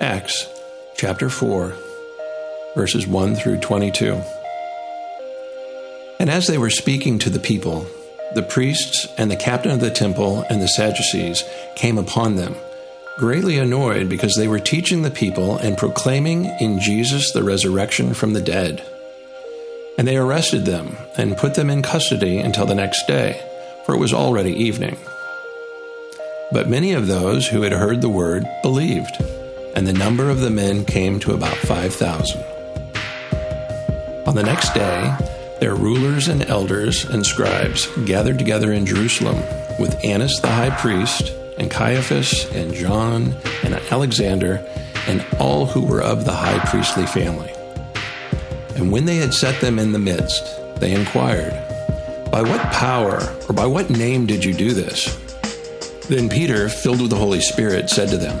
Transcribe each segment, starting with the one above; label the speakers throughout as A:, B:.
A: Acts chapter 4, verses 1 through 22. And as they were speaking to the people, the priests and the captain of the temple and the Sadducees came upon them, greatly annoyed because they were teaching the people and proclaiming in Jesus the resurrection from the dead. And they arrested them and put them in custody until the next day, for it was already evening. But many of those who had heard the word believed, and the number of the men came to about 5,000. On the next day, their rulers and elders and scribes gathered together in Jerusalem with Annas the high priest, and Caiaphas, and John, and Alexander, and all who were of the high priestly family. And when they had set them in the midst, they inquired, By what power or by what name did you do this? Then Peter, filled with the Holy Spirit, said to them,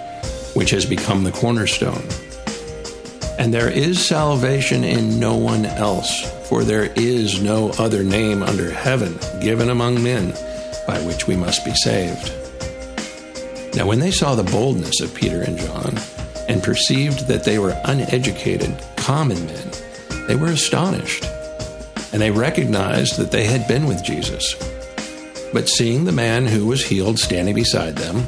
A: which has become the cornerstone. And there is salvation in no one else, for there is no other name under heaven given among men by which we must be saved. Now, when they saw the boldness of Peter and John, and perceived that they were uneducated, common men, they were astonished, and they recognized that they had been with Jesus. But seeing the man who was healed standing beside them,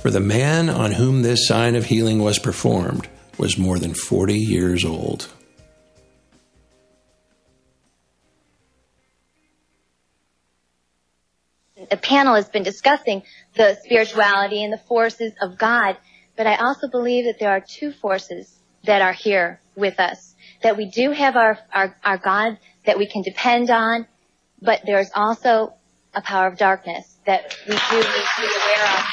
A: For the man on whom this sign of healing was performed was more than 40 years old.
B: The panel has been discussing the spirituality and the forces of God, but I also believe that there are two forces that are here with us. That we do have our, our, our God that we can depend on, but there's also a power of darkness that we do need to be aware of.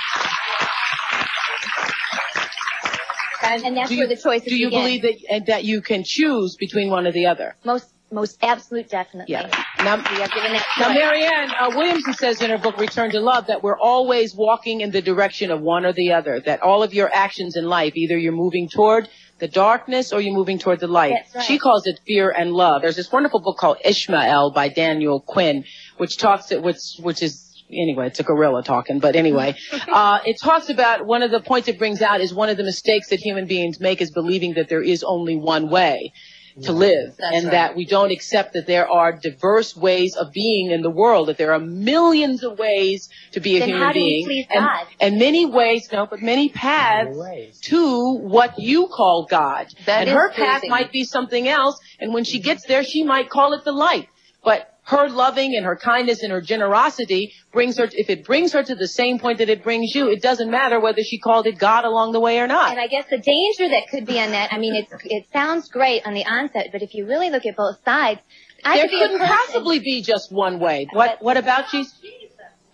B: And, and that's
C: do you,
B: where the choices
C: Do you
B: begin.
C: believe that that you can choose between one or the other?
B: Most, most absolute definitely.
C: Yeah. Now,
B: We are given that
C: now. Marianne uh, Williamson says in her book Return to Love that we're always walking in the direction of one or the other. That all of your actions in life, either you're moving toward the darkness or you're moving toward the light.
B: Right.
C: She calls it fear and love. There's this wonderful book called Ishmael by Daniel Quinn, which talks which which is anyway, it's a gorilla talking, but anyway, uh, it talks about one of the points it brings out is one of the mistakes that human beings make is believing that there is only one way to live
B: That's
C: and
B: right.
C: that we don't accept that there are diverse ways of being in the world, that there are millions of ways to be a
B: Then
C: human
B: how do we
C: being.
B: please
C: and,
B: God?
C: and many ways, no, but many paths to what you call God.
B: That
C: and
B: is
C: her path
B: pleasing.
C: might be something else, and when she gets there, she might call it the light. But her loving and her kindness and her generosity brings her, if it brings her to the same point that it brings you, it doesn't matter whether she called it God along the way or not.
B: And I guess the danger that could be on that, I mean, it's, it sounds great on the onset, but if you really look at both sides, I
C: there
B: could be a
C: couldn't
B: person-
C: possibly be just one way. What, what about Jesus?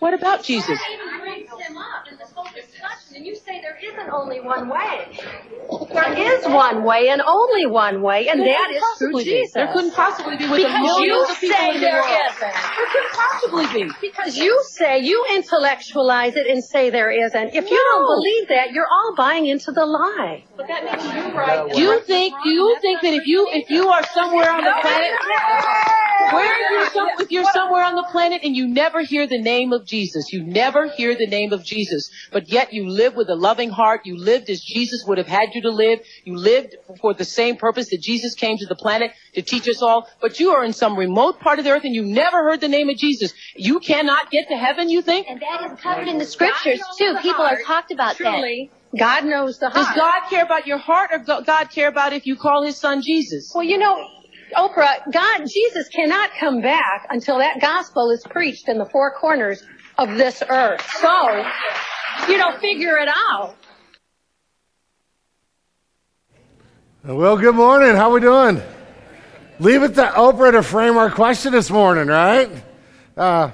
C: What about Jesus?
D: even brings him up in this whole discussion, and you say there isn't only one way. There is one way and only one way, and that is through Jesus.
C: There couldn't possibly be with
D: because
C: the millions
D: you
C: of people
D: say
C: in the
D: there
C: world.
D: isn't.
C: There couldn't possibly be.
D: Because you say, you intellectualize it and say there isn't. If you don't believe that, you're all buying into the lie.
B: But that makes you right.
C: Do you think? Do you think that if you if you are somewhere on the planet, where you some, if you're somewhere on the planet and you never hear the name of Jesus, you never hear the name of Jesus, but yet you live with a loving heart, you lived as Jesus would have had you to live, you lived for the same purpose that Jesus came to the planet to teach us all, but you are in some remote part of the earth and you never heard the name of Jesus. You cannot get to heaven, you think?
B: And that is covered in the scriptures too. People are talked about that.
D: Truly, God knows the heart. Does.
C: God care about your heart or go- God care about if you call his son Jesus?
D: Well, you know, Oprah, God, Jesus cannot come back until that gospel is preached in the four corners of this earth. So, you know, figure it out.
E: Well, good morning. How we doing? Leave it to Oprah to frame our question this morning, right? Uh,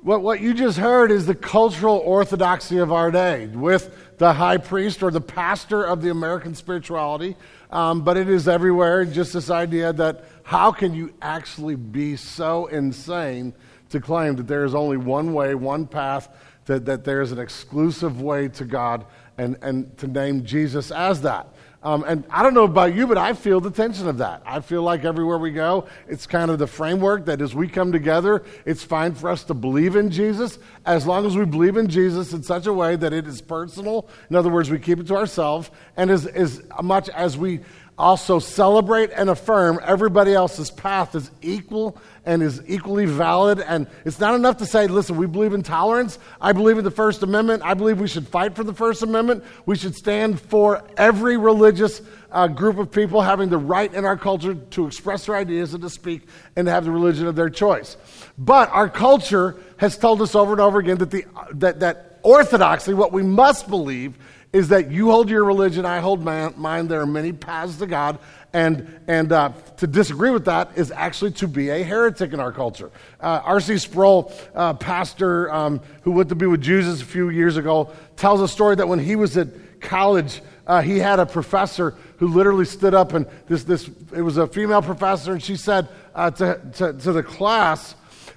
E: what, what you just heard is the cultural orthodoxy of our day with the high priest or the pastor of the American spirituality. Um, but it is everywhere, just this idea that how can you actually be so insane to claim that there is only one way, one path, that, that there is an exclusive way to God, and, and to name Jesus as that? Um, and I don't know about you, but I feel the tension of that. I feel like everywhere we go, it's kind of the framework that as we come together, it's fine for us to believe in Jesus as long as we believe in Jesus in such a way that it is personal. In other words, we keep it to ourselves, and as, as much as we also celebrate and affirm everybody else's path is equal and is equally valid. And it's not enough to say, listen, we believe in tolerance. I believe in the First Amendment. I believe we should fight for the First Amendment. We should stand for every religious uh, group of people having the right in our culture to express their ideas and to speak and to have the religion of their choice. But our culture has told us over and over again that, the, that, that orthodoxy, what we must believe, is that you hold your religion, I hold man, mine. There are many paths to God. And, and uh, to disagree with that is actually to be a heretic in our culture. Uh, R.C. Sproul, uh, pastor um, who went to be with Jesus a few years ago, tells a story that when he was at college, uh, he had a professor who literally stood up and this, this it was a female professor, and she said uh, to, to, to the class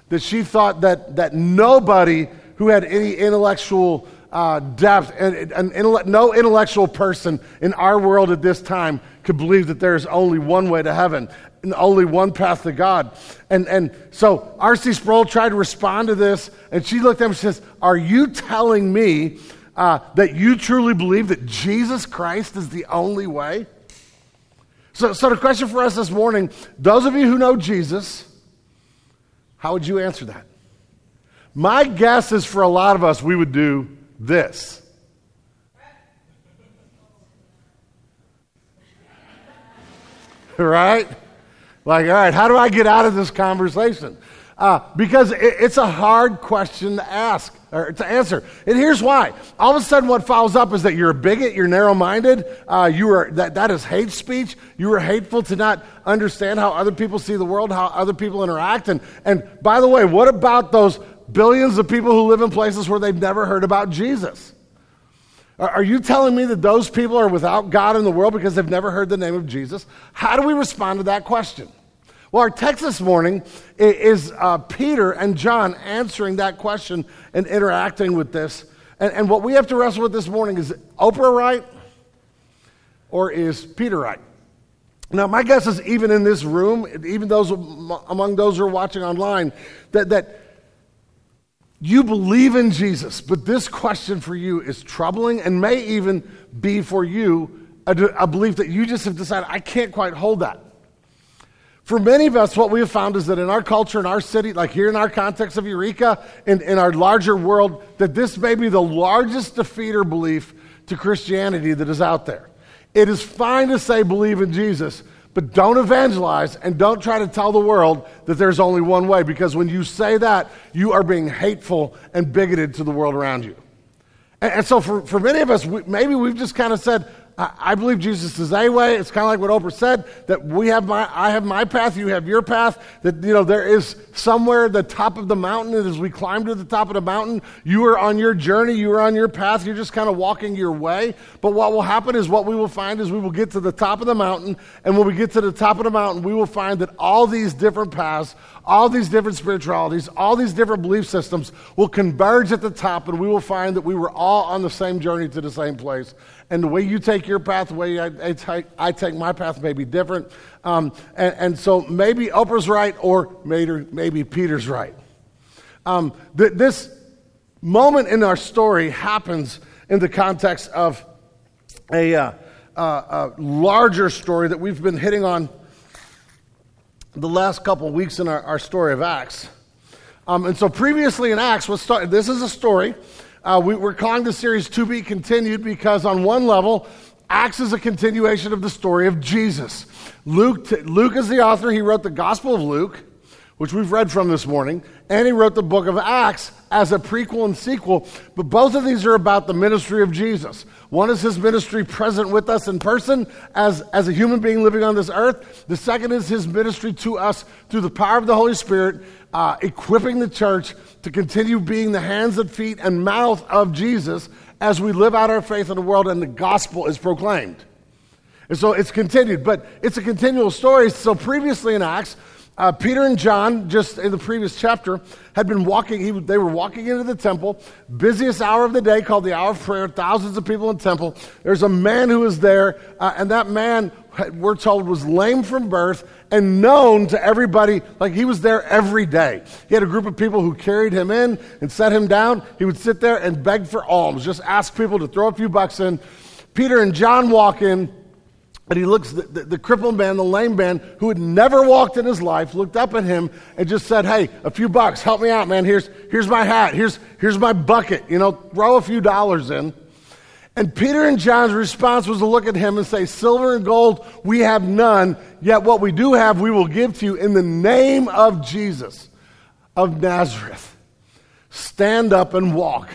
E: that she thought that, that nobody who had any intellectual uh, depth, and, and, no intellectual person in our world at this time could believe that there's only one way to heaven and only one path to God. And, and so R.C. Sproul tried to respond to this, and she looked at him and says, Are you telling me uh, that you truly believe that Jesus Christ is the only way? So, so the question for us this morning those of you who know Jesus, how would you answer that? My guess is for a lot of us, we would do this. Right? Like, all right, how do I get out of this conversation? Uh, because it, it's a hard question to ask or to answer. And here's why. All of a sudden, what follows up is that you're a bigot, you're narrow minded, uh, you are, that, that is hate speech. You are hateful to not understand how other people see the world, how other people interact. And, and by the way, what about those billions of people who live in places where they've never heard about Jesus? Are you telling me that those people are without God in the world because they've never heard the name of Jesus? How do we respond to that question? Well, our text this morning is uh, Peter and John answering that question and interacting with this. And, and what we have to wrestle with this morning is Oprah right or is Peter right? Now, my guess is even in this room, even those among those who are watching online, that, that you believe in Jesus, but this question for you is troubling and may even be for you a, a belief that you just have decided, I can't quite hold that. For many of us, what we have found is that in our culture, in our city, like here in our context of Eureka, in, in our larger world, that this may be the largest defeater belief to Christianity that is out there. It is fine to say believe in Jesus, but don't evangelize and don't try to tell the world that there's only one way, because when you say that, you are being hateful and bigoted to the world around you. And, and so for, for many of us, we, maybe we've just kind of said, I, believe Jesus is a way. It's kind of like what Oprah said that we have my, I have my path, you have your path. That you know there is somewhere the top of the mountain, and as we climb to the top of the mountain, you are on your journey, you are on your path. You're just kind of walking your way. But what will happen is what we will find is we will get to the top of the mountain, and when we get to the top of the mountain, we will find that all these different paths all these different spiritualities, all these different belief systems will converge at the top, and we will find that we were all on the same journey to the same place. And the way you take your path, the way I, I, take, I take, my path may be different. Um, and, and, so maybe Oprah's right, or maybe, maybe Peter's right. Um, th- this moment in our story happens in the context of a, uh, uh, a larger story that we've been hitting on the last couple weeks in our, our story of Acts. Um, and so previously in Acts, this is a story. Uh, we, are calling the series To Be Continued because, on one level, Acts is a continuation of the story of Jesus. Luke, Luke is the author. He wrote the Gospel of Luke, which we've read from this morning, and he wrote the book of Acts as a prequel and sequel. But both of these are about the ministry of Jesus. One is his ministry present with us in person as, as a human being living on this earth. The second is his ministry to us through the power of the Holy Spirit, uh, equipping the church to continue being the hands and feet and mouth of Jesus as we live out our faith in the world and the gospel is proclaimed. And so it's continued, but it's a continual story. So previously in Acts, uh, Peter and John, just in the previous chapter, had been walking. He, they were walking into the temple, busiest hour of the day, called the hour of prayer. Thousands of people in the temple. There's a man who was there, uh, and that man, we're told, was lame from birth and known to everybody. Like he was there every day. He had a group of people who carried him in and set him down. He would sit there and beg for alms, just ask people to throw a few bucks in. Peter and John walk in. And he looks, the, the, the, crippled man, the lame man, who had never walked in his life, looked up at him and just said, Hey, a few bucks, help me out, man. Here's, here's my hat. Here's, here's my bucket. You know, throw a few dollars in. And Peter and John's response was to look at him and say, Silver and gold we have none, yet what we do have we will give to you in the name of Jesus of Nazareth. Stand up and walk.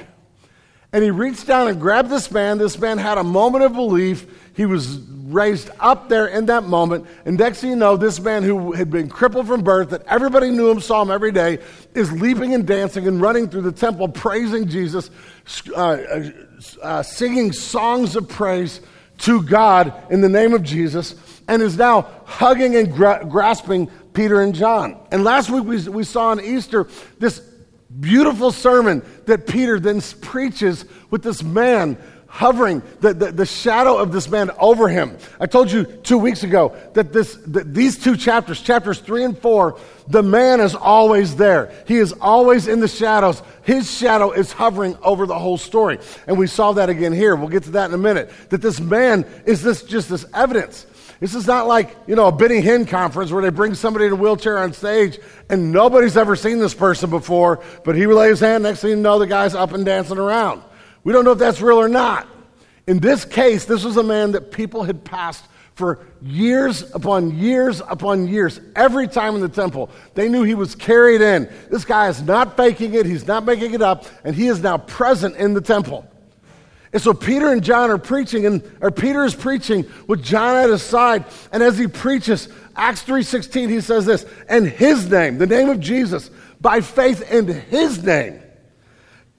E: And he reached down and grabbed this man. This man had a moment of belief. He was raised up there in that moment. And next thing you know, this man who had been crippled from birth, that everybody knew him, saw him every day, is leaping and dancing and running through the temple, praising Jesus, uh, uh, uh, singing songs of praise to God in the name of Jesus, and is now hugging and gra- grasping Peter and John. And last week we, we saw on Easter this beautiful sermon that Peter then preaches with this man hovering, the, the, the, shadow of this man over him. I told you two weeks ago that, this, that these two chapters, chapters three and four, the man is always there. He is always in the shadows. His shadow is hovering over the whole story. And we saw that again here. We'll get to that in a minute. That this man is this just this evidence. This is not like, you know, a Benny Hinn conference where they bring somebody in a wheelchair on stage and nobody's ever seen this person before, but he lays his hand, next thing you know, the guy's up and dancing around. We don't know if that's real or not. In this case, this was a man that people had passed for years upon years upon years. Every time in the temple, they knew he was carried in. This guy is not faking it, he's not making it up, and he is now present in the temple. And so Peter and John are preaching, and or Peter is preaching with John at his side, and as he preaches, Acts 3:16, he says this, and his name, the name of Jesus, by faith in his name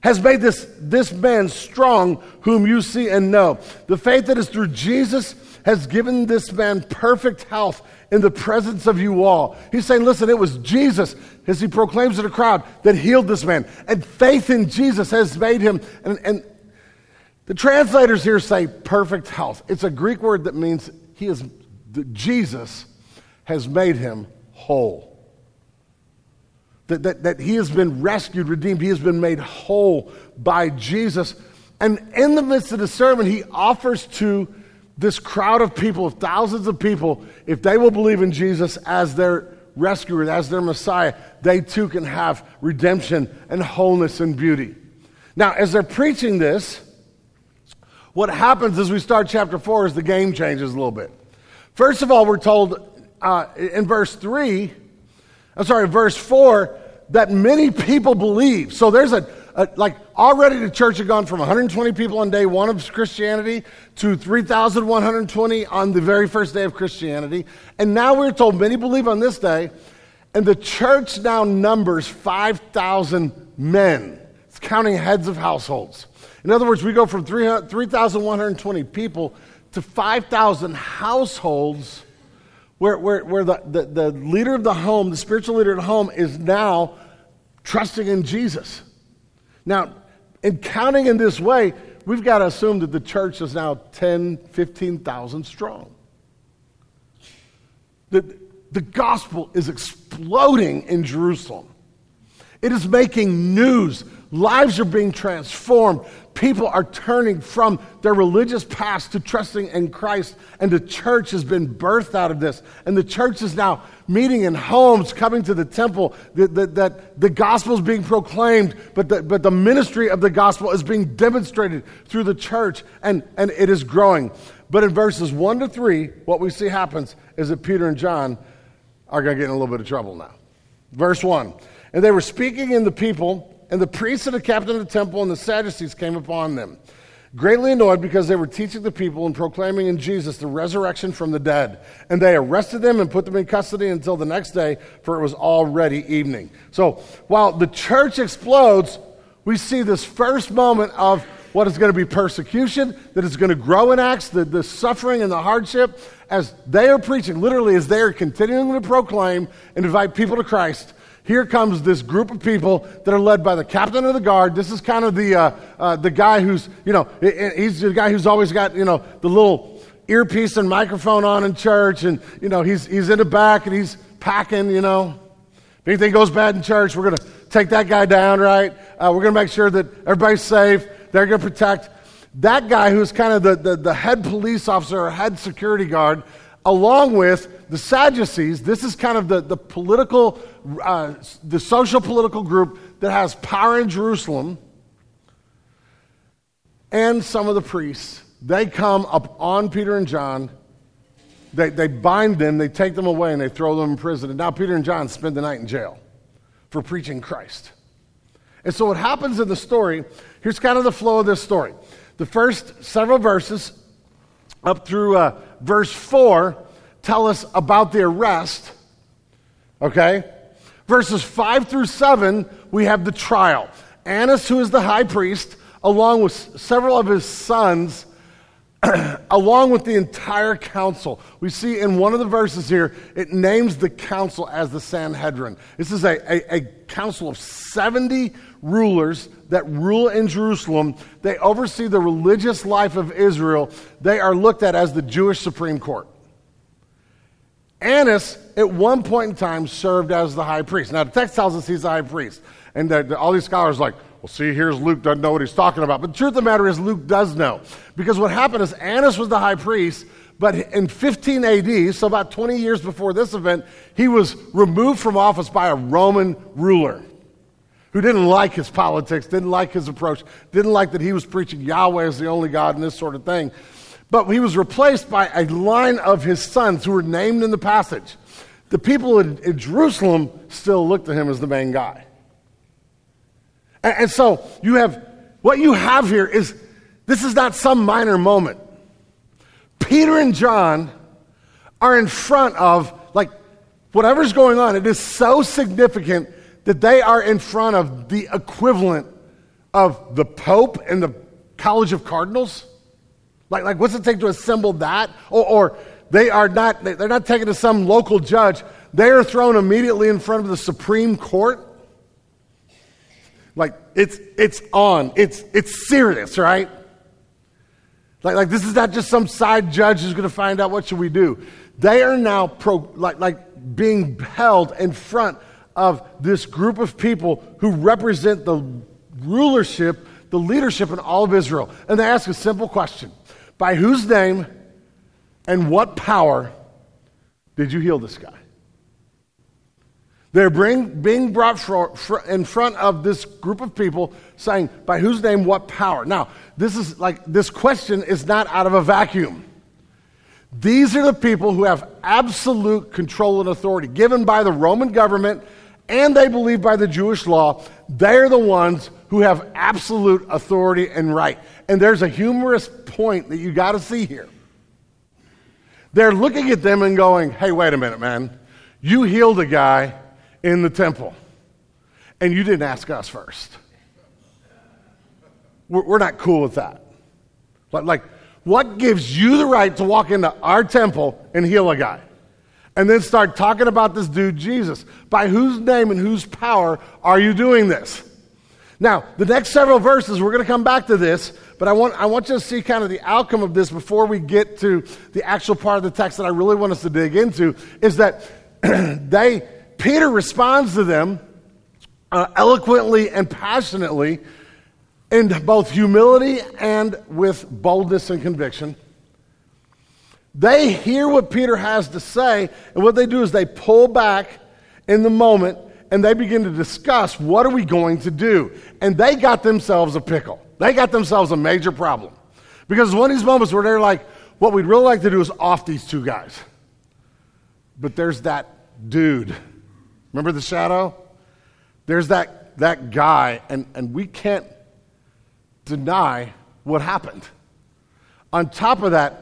E: has made this, this man strong, whom you see and know. The faith that is through Jesus has given this man perfect health in the presence of you all. He's saying, listen, it was Jesus, as he proclaims to the crowd, that healed this man. And faith in Jesus has made him, and, and the translators here say perfect health. It's a Greek word that means he is, Jesus has made him whole that, that, that he has been rescued, redeemed, he has been made whole by Jesus. And in the midst of the sermon, he offers to this crowd of people, thousands of people, if they will believe in Jesus as their rescuer, as their Messiah, they too can have redemption and wholeness and beauty. Now, as they're preaching this, what happens as we start chapter 4 is the game changes a little bit. First of all, we're told uh, in verse 3 I'm sorry, verse 4, that many people believe. So there's a, uh, like already the church had gone from 120 people on day one of Christianity to 3,120 on the very first day of Christianity. And now we're told many believe on this day, and the church now numbers 5,000 men. It's counting heads of households. In other words, we go from 3,120 people to 5,000 households where, where, where the, the, the leader of the home, the spiritual leader of the home, is now trusting in Jesus. Now, in counting in this way, we've got to assume that the church is now 10, 15,000 strong. The, the gospel is exploding in Jerusalem. It is making news. Lives are being transformed people are turning from their religious past to trusting in Christ, and the church has been birthed out of this. And the church is now meeting in homes, coming to the temple, that the, the, the gospel is being proclaimed, but the, but the ministry of the gospel is being demonstrated through the church, and, and it is growing. But in verses 1 to 3, what we see happens is that Peter and John are going to get in a little bit of trouble now. Verse 1 And they were speaking in the people and the priests and the captain of the temple and the Sadducees came upon them, greatly annoyed because they were teaching the people and proclaiming in Jesus the resurrection from the dead. And they arrested them and put them in custody until the next day, for it was already evening. So while the church explodes, we see this first moment of what is going to be persecution, that is going to grow in Acts, the, the suffering and the hardship, as they are preaching, literally as they are continuing to proclaim and invite people to Christ here comes this group of people that are led by the captain of the guard. This is kind of the, uh, uh, the guy who's, you know, he's the guy who's always got, you know, the little earpiece and microphone on in church. And, you know, he's, he's in the back and he's packing, you know. If anything goes bad in church, we're going to take that guy down, right? Uh, we're going to make sure that everybody's safe. They're going to protect. That guy who's kind of the, the, the head police officer or head security guard, along with the Sadducees, this is kind of the, the political uh, the social political group that has power in Jerusalem, and some of the priests. They come up on Peter and John. They, they bind them, they take them away, and they throw them in prison. And now Peter and John spend the night in jail for preaching Christ. And so, what happens in the story here's kind of the flow of this story. The first several verses, up through uh, verse 4, tell us about the arrest. Okay? Verses 5 through 7, we have the trial. Annas, who is the high priest, along with several of his sons, along with the entire council. We see in one of the verses here, it names the council as the Sanhedrin. This is a, a, a council of 70 rulers that rule in Jerusalem. They oversee the religious life of Israel. They are looked at as the Jewish Supreme Court. Annas, at one point in time, served as the high priest. Now, the text tells us he's the high priest. And the, the, all these scholars like, well, see, here's Luke doesn't know what he's talking about. But the truth of the matter is, Luke does know. Because what happened is, Annas was the high priest, but in 15 AD, so about 20 years before this event, he was removed from office by a Roman ruler who didn't like his politics, didn't like his approach, didn't like that he was preaching Yahweh as the only God and this sort of thing. But he was replaced by a line of his sons who were named in the passage. The people in, in Jerusalem still looked to him as the main guy. And, and so you have what you have here is this is not some minor moment. Peter and John are in front of, like, whatever's going on. It is so significant that they are in front of the equivalent of the Pope and the College of Cardinals. Like, like what's it take to assemble that? Or, or they are not, they're not taken to some local judge. They are thrown immediately in front of the Supreme Court. Like, it's, it's on. It's, it's serious, right? Like, like this is not just some side judge who's going to find out what should we do. They are now pro, like, like being held in front of this group of people who represent the rulership, the leadership in all of Israel. And they ask a simple question by whose name and what power did you heal this guy? They're bring, being brought for, for, in front of this group of people saying, by whose name, what power? Now, this is like, this question is not out of a vacuum. These are the people who have absolute control and authority given by the Roman government and they believe by the Jewish law. They're the ones who have absolute authority and right. And there's a humorous point that you got to see here. They're looking at them and going, hey, wait a minute, man. You healed a guy in the temple, and you didn't ask us first. We're, not cool with that. Like, what gives you the right to walk into our temple and heal a guy? And then start talking about this dude, Jesus. By whose name and whose power are you doing this? Now, the next several verses, we're going to come back to this, but I want, I want you to see kind of the outcome of this before we get to the actual part of the text that I really want us to dig into, is that they, Peter responds to them uh, eloquently and passionately in both humility and with boldness and conviction. They hear what Peter has to say, and what they do is they pull back in the moment and they begin to discuss what are we going to do. And they got themselves a pickle. They got themselves a major problem. Because one of these moments where they're like, what we'd really like to do is off these two guys. But there's that dude. Remember the shadow? There's that, that guy, and, and we can't deny what happened. On top of that,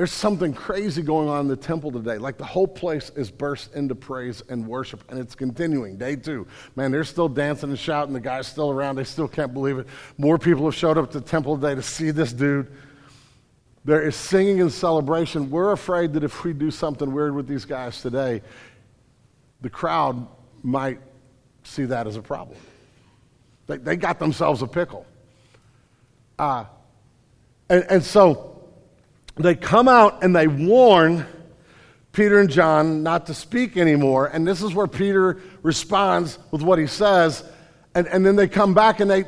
E: there's something crazy going on in the temple today. Like the whole place is burst into praise and worship, and it's continuing. Day two. Man, they're still dancing and shouting. The guy's still around. They still can't believe it. More people have showed up to the temple today to see this dude. There is singing and celebration. We're afraid that if we do something weird with these guys today, the crowd might see that as a problem. They, they got themselves a pickle. Uh, and, and so they come out and they warn Peter and John not to speak anymore. And this is where Peter responds with what he says. And, and then they come back and they,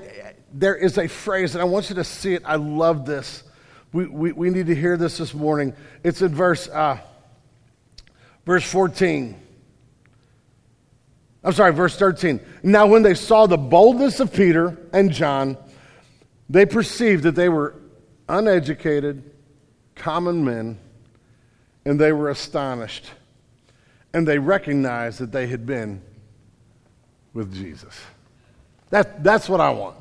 E: there is a phrase, and I want you to see it. I love this. We, we, we need to hear this this morning. It's in verse, uh, verse 14. I'm sorry, verse 13. Now, when they saw the boldness of Peter and John, they perceived that they were uneducated common men, and they were astonished. And they recognized that they had been with Jesus. That, that's what I want.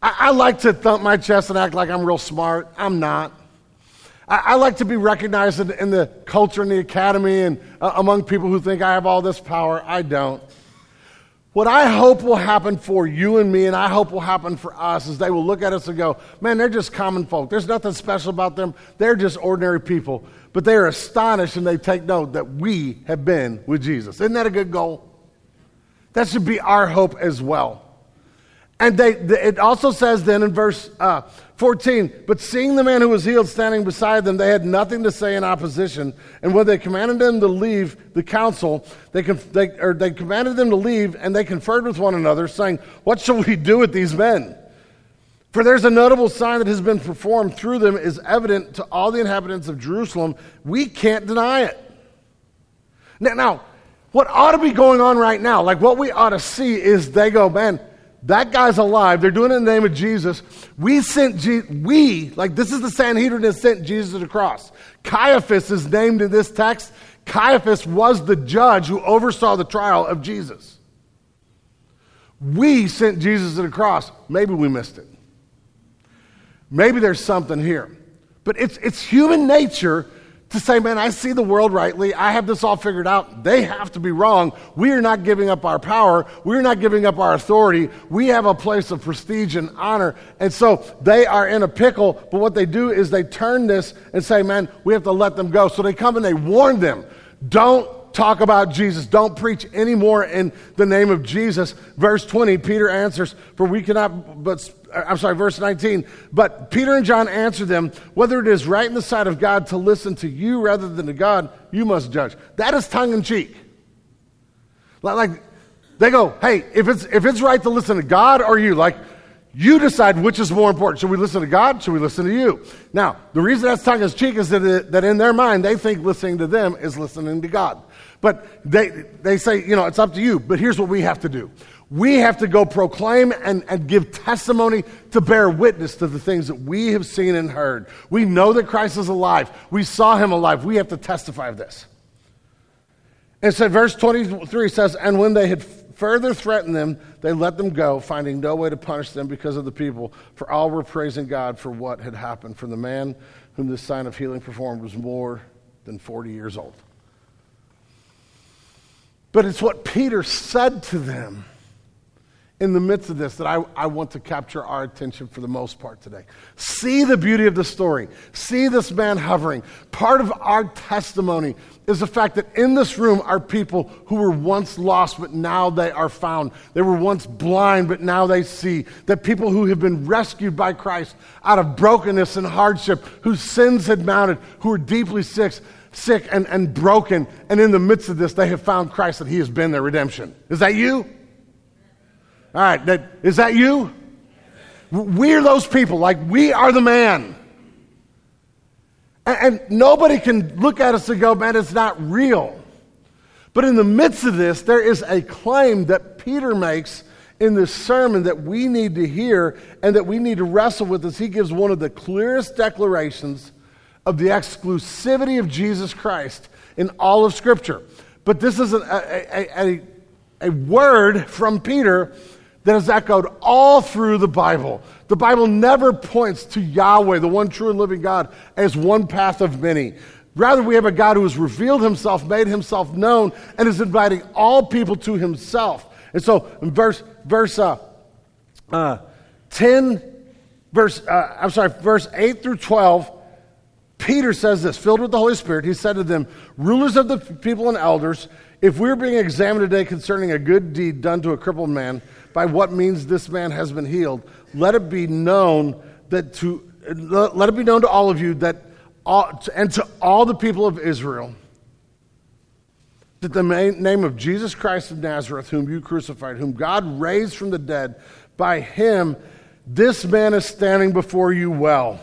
E: I, I like to thump my chest and act like I'm real smart. I'm not. I, like to be recognized in, in, the culture and the academy and uh, among people who think I have all this power. I don't. What I hope will happen for you and me, and I hope will happen for us, is they will look at us and go, man, they're just common folk. There's nothing special about them. They're just ordinary people. But they are astonished and they take note that we have been with Jesus. Isn't that a good goal? That should be our hope as well. And they, it also says then in verse uh, 14, but seeing the man who was healed standing beside them, they had nothing to say in opposition. And when they commanded them to leave the council, they, they, or they commanded them to leave, and they conferred with one another, saying, What shall we do with these men? For there's a notable sign that has been performed through them, is evident to all the inhabitants of Jerusalem. We can't deny it. Now, now what ought to be going on right now, like what we ought to see is they go, man, that guy's alive. They're doing it in the name of Jesus. We sent, Je- we, like this is the Sanhedrin that sent Jesus to the cross. Caiaphas is named in this text. Caiaphas was the judge who oversaw the trial of Jesus. We sent Jesus to the cross. Maybe we missed it. Maybe there's something here. But it's, it's human nature to say, man, I see the world rightly. I have this all figured out. They have to be wrong. We are not giving up our power. We're not giving up our authority. We have a place of prestige and honor. And so they are in a pickle. But what they do is they turn this and say, man, we have to let them go. So they come and they warn them. Don't talk about Jesus. Don't preach anymore in the name of Jesus. Verse 20, Peter answers, For we cannot but, I'm sorry, verse 19, but Peter and John answered them, Whether it is right in the sight of God to listen to you rather than to God, you must judge. That is tongue in cheek. Like, they go, Hey, if it's, if it's right to listen to God or you, like, you decide which is more important. Should we listen to God? Should we listen to you? Now, the reason that's tongue in cheek is that, it, that in their mind, they think listening to them is listening to God. But they, they say, you know, it's up to you. But here's what we have to do we have to go proclaim and, and give testimony to bear witness to the things that we have seen and heard. We know that Christ is alive. We saw him alive. We have to testify of this. And so verse 23 says, And when they had further threatened them, they let them go, finding no way to punish them because of the people. For all were praising God for what had happened. For the man whom this sign of healing performed was more than 40 years old. But it's what Peter said to them in the midst of this that I, I want to capture our attention for the most part today. See the beauty of the story. See this man hovering. Part of our testimony is the fact that in this room are people who were once lost, but now they are found. They were once blind, but now they see. That people who have been rescued by Christ out of brokenness and hardship, whose sins had mounted, who were deeply sick, sick and, and broken, and in the midst of this, they have found Christ that He has been their redemption. Is that you? All right, that, is that you? We're those people. Like, we are the man. And, and nobody can look at us and go, man, it's not real. But in the midst of this, there is a claim that Peter makes in this sermon that we need to hear and that we need to wrestle with as he gives one of the clearest declarations of the exclusivity of Jesus Christ in all of Scripture. But this is a, a, a, a word from Peter that is echoed all through the Bible. The Bible never points to Yahweh, the one true and living God, as one path of many. Rather, we have a God who has revealed himself, made himself known, and is inviting all people to himself. And so, in verse, verse uh, uh, 10, verse, uh, I'm sorry, verse 8 through 12, Peter says this, filled with the Holy Spirit, he said to them, Rulers of the people and elders, if we're being examined today concerning a good deed done to a crippled man, by what means this man has been healed, let it be known that to let it be known to all of you that all, and to all the people of Israel that the name of Jesus Christ of Nazareth, whom you crucified, whom God raised from the dead, by him this man is standing before you well.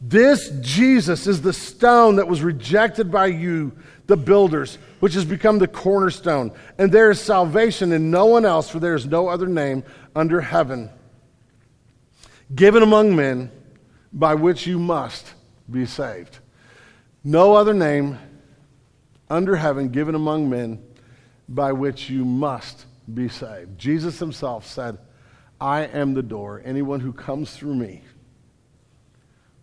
E: This Jesus is the stone that was rejected by you, the builders which has become the cornerstone. And there is salvation in no one else, for there is no other name under heaven given among men by which you must be saved. No other name under heaven given among men by which you must be saved. Jesus himself said, I am the door. Anyone who comes through me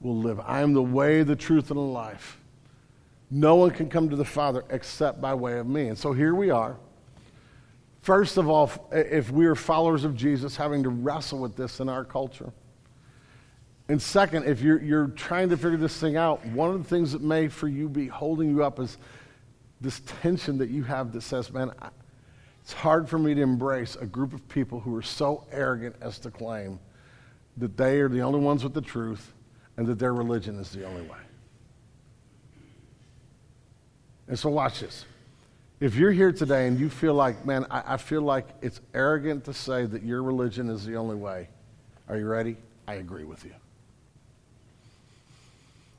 E: will live. I am the way, the truth, and the life. No one can come to the Father except by way of me. And so here we are. First of all, if we are followers of Jesus, having to wrestle with this in our culture. And second, if you're, you're trying to figure this thing out, one of the things that may for you be holding you up is this tension that you have that says, man, I, it's hard for me to embrace a group of people who are so arrogant as to claim that they are the only ones with the truth and that their religion is the only way. And so, watch this. If you're here today and you feel like, man, I, I, feel like it's arrogant to say that your religion is the only way, are you ready? I agree with you.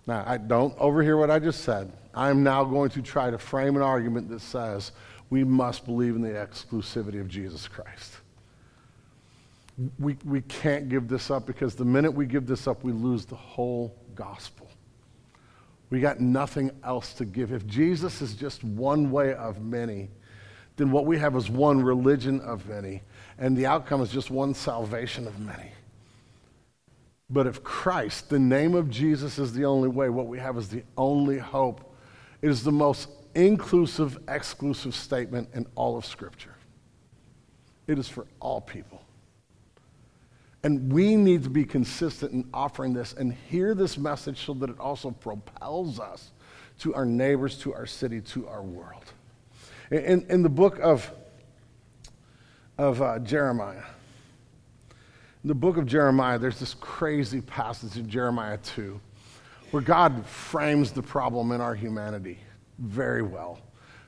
E: Now, I don't overhear what I just said. I'm now going to try to frame an argument that says we must believe in the exclusivity of Jesus Christ. We, we can't give this up because the minute we give this up, we lose the whole gospel. We got nothing else to give. If Jesus is just one way of many, then what we have is one religion of many, and the outcome is just one salvation of many. But if Christ, the name of Jesus, is the only way, what we have is the only hope. It is the most inclusive, exclusive statement in all of Scripture. It is for all people. And we need to be consistent in offering this and hear this message so that it also propels us to our neighbors, to our city, to our world. In, in the book of, of uh, Jeremiah, in the book of Jeremiah, there's this crazy passage in Jeremiah 2 where God frames the problem in our humanity very well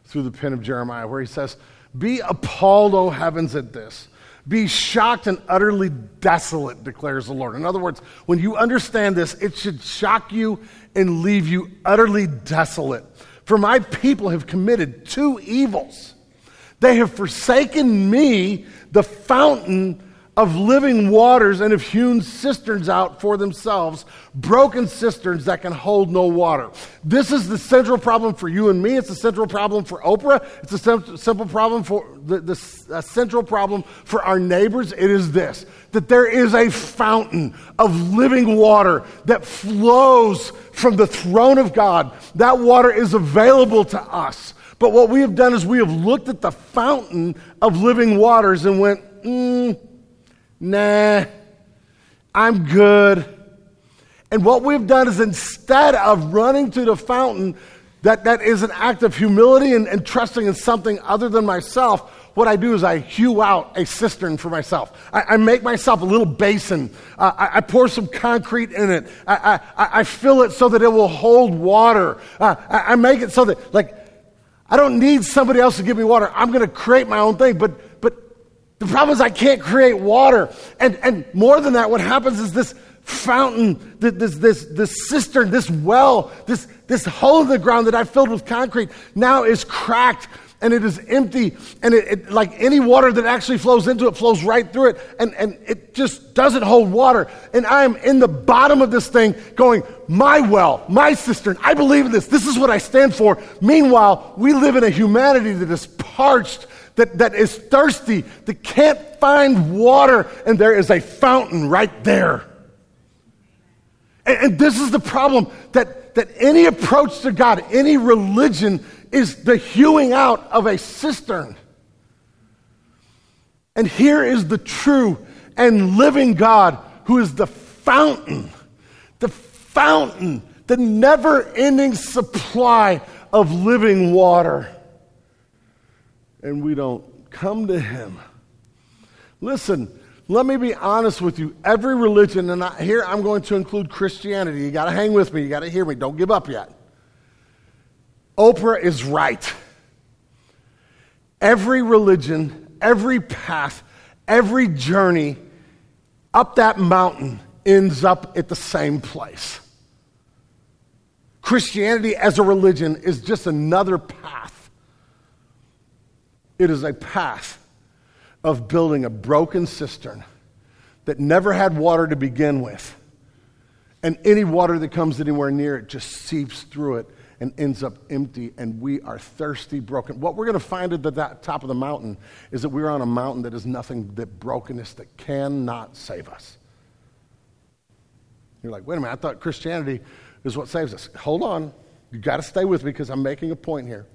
E: through the pen of Jeremiah, where he says, Be appalled, O heavens, at this be shocked and utterly desolate, declares the Lord. In other words, when you understand this, it should shock you and leave you utterly desolate. For my people have committed two evils. They have forsaken me, the fountain of living waters and have hewn cisterns out for themselves, broken cisterns that can hold no water. This is the central problem for you and me. It's a central problem for Oprah. It's a sim- simple problem for the, the central problem for our neighbors. It is this that there is a fountain of living water that flows from the throne of God. That water is available to us. But what we have done is we have looked at the fountain of living waters and went, mm, nah, I'm good. And what we've done is instead of running to the fountain, that, that is an act of humility and, and trusting in something other than myself, what I do is I hew out a cistern for myself. I, I make myself a little basin. Uh, I, I, pour some concrete in it. I, I, fill it so that it will hold water. Uh, I, make it so that, like, I don't need somebody else to give me water. I'm going to create my own thing. But the problem is I can't create water. And, and more than that, what happens is this fountain, this, this, this cistern, this well, this, this hole in the ground that I filled with concrete now is cracked and it is empty. And it, it, like any water that actually flows into it flows right through it. And, and it just doesn't hold water. And I am in the bottom of this thing going, my well, my cistern, I believe in this. This is what I stand for. Meanwhile, we live in a humanity that is parched that, that is thirsty, that can't find water, and there is a fountain right there. And, and this is the problem that, that any approach to God, any religion, is the hewing out of a cistern. And here is the true and living God who is the fountain, the fountain, the never ending supply of living water and we don't come to Him. Listen, let me be honest with you. Every religion, and I, here I'm going to include Christianity. You got to hang with me. You got to hear me. Don't give up yet. Oprah is right. Every religion, every path, every journey up that mountain ends up at the same place. Christianity as a religion is just another path it is a path of building a broken cistern that never had water to begin with. And any water that comes anywhere near it just seeps through it and ends up empty, and we are thirsty, broken. What we're going to find at the top of the mountain is that we're on a mountain that is nothing but brokenness that cannot save us. You're like, wait a minute, I thought Christianity is what saves us. Hold on. You've got to stay with me because I'm making a point here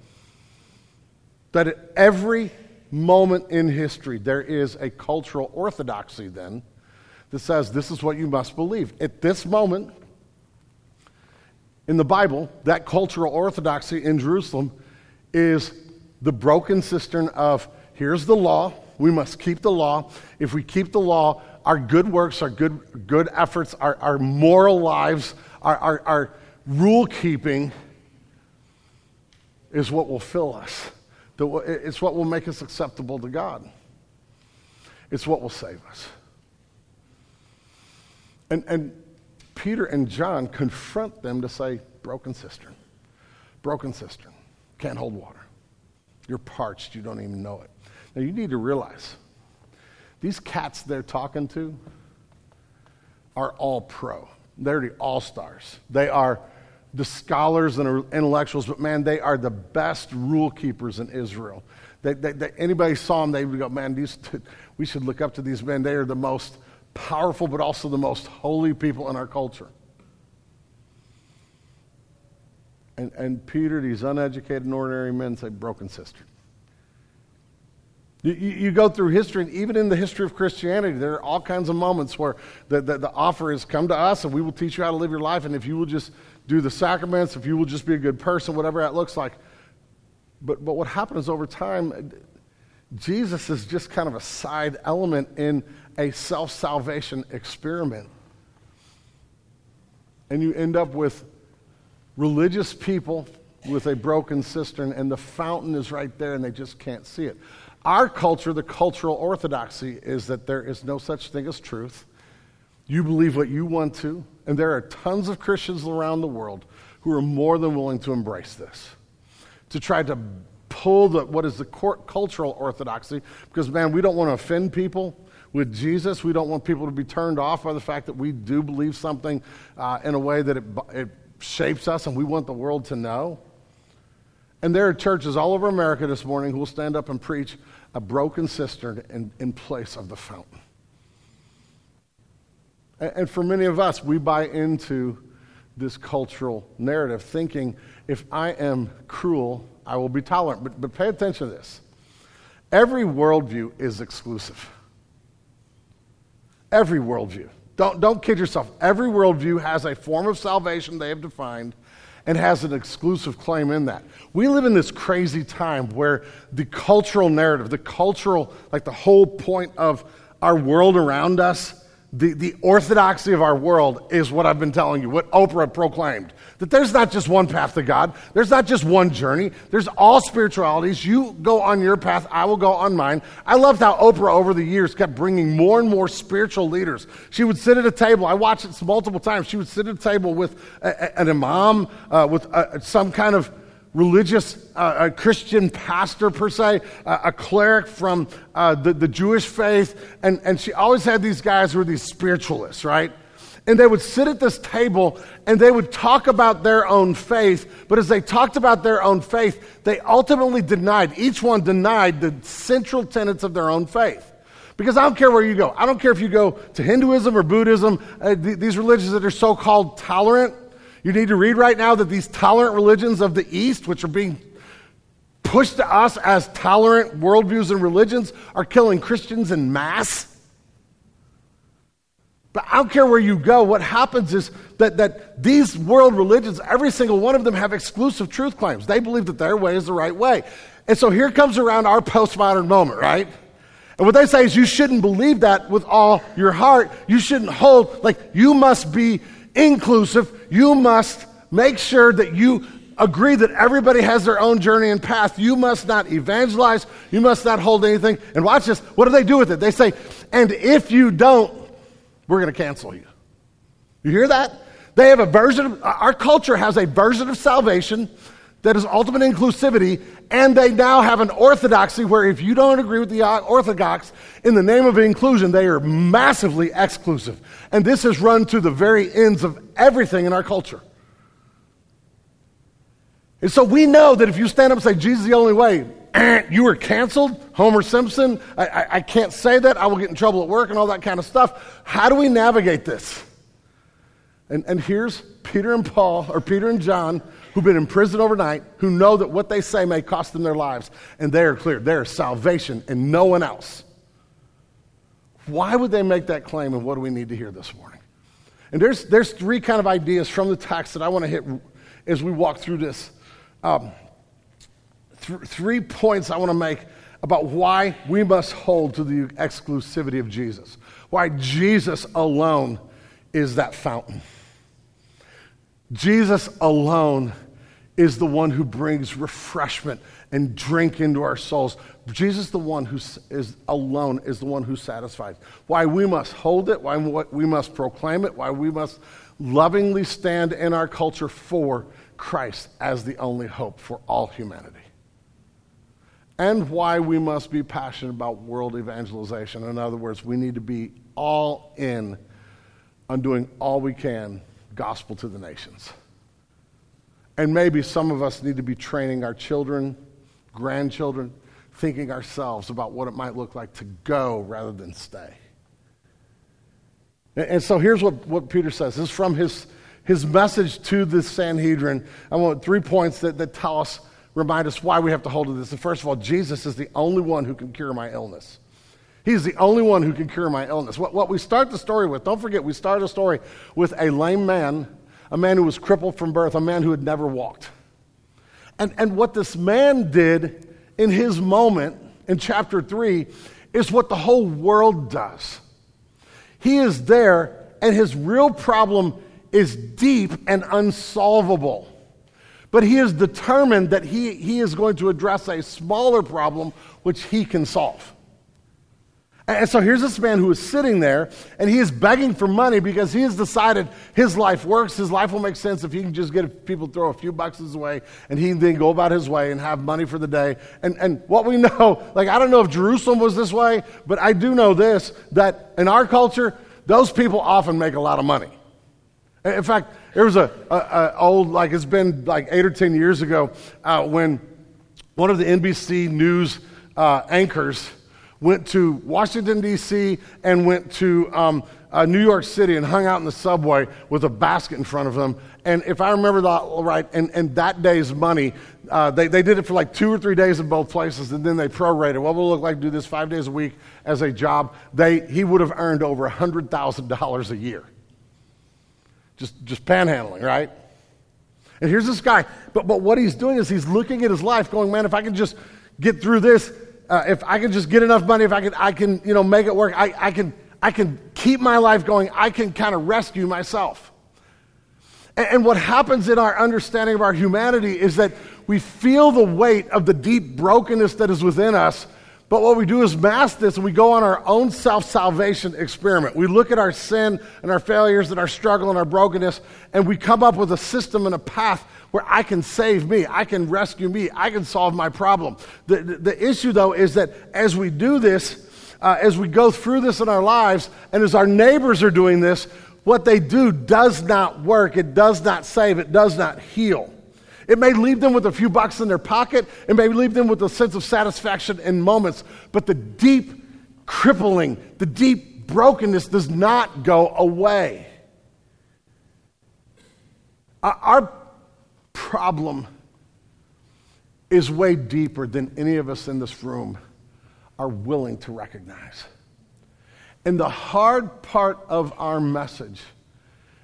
E: that at every moment in history there is a cultural orthodoxy then that says this is what you must believe. At this moment in the Bible, that cultural orthodoxy in Jerusalem is the broken cistern of here's the law, we must keep the law. If we keep the law, our good works, our good, good efforts, our, our moral lives, our, our, our rule keeping is what will fill us. It's what will make us acceptable to God. It's what will save us. And, and Peter and John confront them to say, broken cistern, broken cistern, can't hold water. You're parched, you don't even know it. Now you need to realize these cats they're talking to are all pro. They're the all stars. They are the scholars and intellectuals, but man, they are the best rule keepers in Israel. They, they, they, anybody saw them, they would go, man, these, we should look up to these men. They are the most powerful, but also the most holy people in our culture. And, and Peter, these uneducated and ordinary men, say, broken cistern. You, you, go through history, and even in the history of Christianity, there are all kinds of moments where the, the, the offer has come to us and we will teach you how to live your life. And if you will just do the sacraments, if you will just be a good person, whatever that looks like. But, but what happens over time, Jesus is just kind of a side element in a self salvation experiment. And you end up with religious people with a broken cistern, and the fountain is right there, and they just can't see it. Our culture, the cultural orthodoxy, is that there is no such thing as truth. You believe what you want to, and there are tons of Christians around the world who are more than willing to embrace this, to try to pull the, what is the cultural orthodoxy, because man, we don't want to offend people. with Jesus. We don't want people to be turned off by the fact that we do believe something uh, in a way that it, it shapes us and we want the world to know. And there are churches all over America this morning who will stand up and preach a broken cistern in, in place of the fountain. And, for many of us, we buy into this cultural narrative, thinking if I am cruel, I will be tolerant. But, but pay attention to this every worldview is exclusive. Every worldview. Don't, don't kid yourself. Every worldview has a form of salvation they have defined and has an exclusive claim in that. We live in this crazy time where the cultural narrative, the cultural, like the whole point of our world around us, the, the orthodoxy of our world is what I've been telling you, what Oprah proclaimed. That there's not just one path to God, there's not just one journey, there's all spiritualities. You go on your path, I will go on mine. I loved how Oprah over the years kept bringing more and more spiritual leaders. She would sit at a table, I watched it multiple times. She would sit at a table with a, a, an imam, uh, with a, uh, some kind of religious uh, a Christian pastor, per se, a cleric from uh, the, the Jewish faith. And, and she always had these guys who were these spiritualists, right? And they would sit at this table and they would talk about their own faith. But as they talked about their own faith, they ultimately denied, each one denied the central tenets of their own faith. Because I don't care where you go. I don't care if you go to Hinduism or Buddhism, uh, th- these religions that are so called tolerant. You need to read right now that these tolerant religions of the East, which are being pushed to us as tolerant worldviews and religions, are killing Christians in mass. But I don't care where you go, what happens is that, that these world religions, every single one of them have exclusive truth claims. They believe that their way is the right way. And so here comes around our postmodern moment, right? And what they say is you shouldn't believe that with all your heart. You shouldn't hold, like, you must be inclusive. You must make sure that you agree that everybody has their own journey and path. You must not evangelize. You must not hold anything. And watch this. What do they do with it? They say, and if you don't, we're going to cancel you. You hear that? They have a version of, our culture has a version of salvation that is ultimate inclusivity, and they now have an orthodoxy where if you don't agree with the orthodox in the name of inclusion, they are massively exclusive. And this has run to the very ends of everything in our culture. And so we know that if you stand up and say, Jesus is the only way, you are canceled, Homer Simpson. I, I, I can't say that. I will get in trouble at work and all that kind of stuff. How do we navigate this? And, and here's Peter and Paul, or Peter and John, who've been in prison overnight, who know that what they say may cost them their lives, and they are clear. There is salvation and no one else. Why would they make that claim, and what do we need to hear this morning? And there's, there's three kind of ideas from the text that I want to hit as we walk through this. Um, th- three points I want to make about why we must hold to the exclusivity of Jesus, why Jesus alone is that fountain. Jesus alone is the one who brings refreshment and drink into our souls. Jesus, the one who is alone, is the one who satisfies. Why we must hold it, why we must proclaim it, why we must lovingly stand in our culture for Christ as the only hope for all humanity. And why we must be passionate about world evangelization. In other words, we need to be all in on doing all we can gospel to the nations. And maybe some of us need to be training our children, grandchildren, thinking ourselves about what it might look like to go rather than stay. And, so here's what, what Peter says. This is from his, his message to the Sanhedrin. I want three points that, that tell us, remind us why we have to hold to this. And first of all, Jesus is the only one who can cure my illness. He's the only one who can cure my illness. What, what we start the story with, don't forget, we start a story with a lame man a man who was crippled from birth, a man who had never walked. And, and what this man did in his moment in chapter 3 is what the whole world does. He is there, and his real problem is deep and unsolvable. But he is determined that he, he is going to address a smaller problem which he can solve. And so here's this man who is sitting there and he is begging for money because he has decided his life works. His life will make sense if he can just get people throw a few bucks his way and he can then go about his way and have money for the day. And, and what we know, like, I don't know if Jerusalem was this way, but I do know this that in our culture, those people often make a lot of money. In fact, there was a, a, a old, like, it's been like eight or 10 years ago uh, when one of the NBC News uh, anchors went to Washington, D.C., and went to um, uh, New York City and hung out in the subway with a basket in front of them. And if I remember that right, and, and that day's money, uh, they, they did it for like two or three days in both places, and then they prorated. What will it look like to do this five days a week as a job? They, he would have earned over $100,000 a year. Just, just panhandling, right? And here's this guy, but, but what he's doing is he's looking at his life going, man, if I can just get through this, uh, if I can just get enough money, if I can, I can, you know, make it work, I, I can, I can keep my life going. I can kind of rescue myself. And, and what happens in our understanding of our humanity is that we feel the weight of the deep brokenness that is within us. But what we do is mask this and we go on our own self salvation experiment. We look at our sin and our failures and our struggle and our brokenness, and we come up with a system and a path where I can save me, I can rescue me, I can solve my problem. The, the, the issue, though, is that as we do this, uh, as we go through this in our lives, and as our neighbors are doing this, what they do does not work, it does not save, it does not heal. It may leave them with a few bucks in their pocket, it may leave them with a sense of satisfaction in moments, but the deep crippling, the deep brokenness does not go away. Our problem is way deeper than any of us in this room are willing to recognize. And the hard part of our message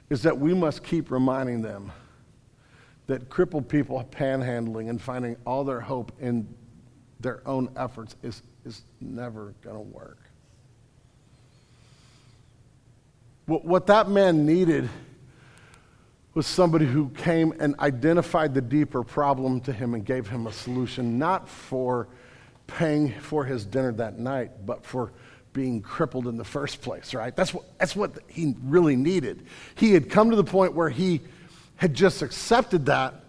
E: is that we must keep reminding them that crippled people panhandling and finding all their hope in their own efforts is, is never going to work. What, what that man needed was somebody who came and identified the deeper problem to him and gave him a solution, not for paying for his dinner that night, but for being crippled in the first place, right? That's what, that's what he really needed. He had come to the point where he had just accepted that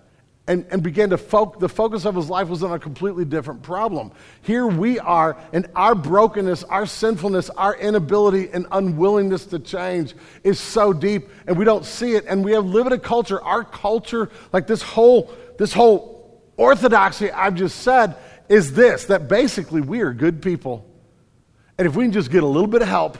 E: and, and began to focus, the focus of his life was on a completely different problem. Here we are, and our brokenness, our sinfulness, our inability and unwillingness to change is so deep, and we don't see it. And we have lived a culture, our culture, like this whole, this whole orthodoxy I've just said, is this that basically we are good people. And if we can just get a little bit of help,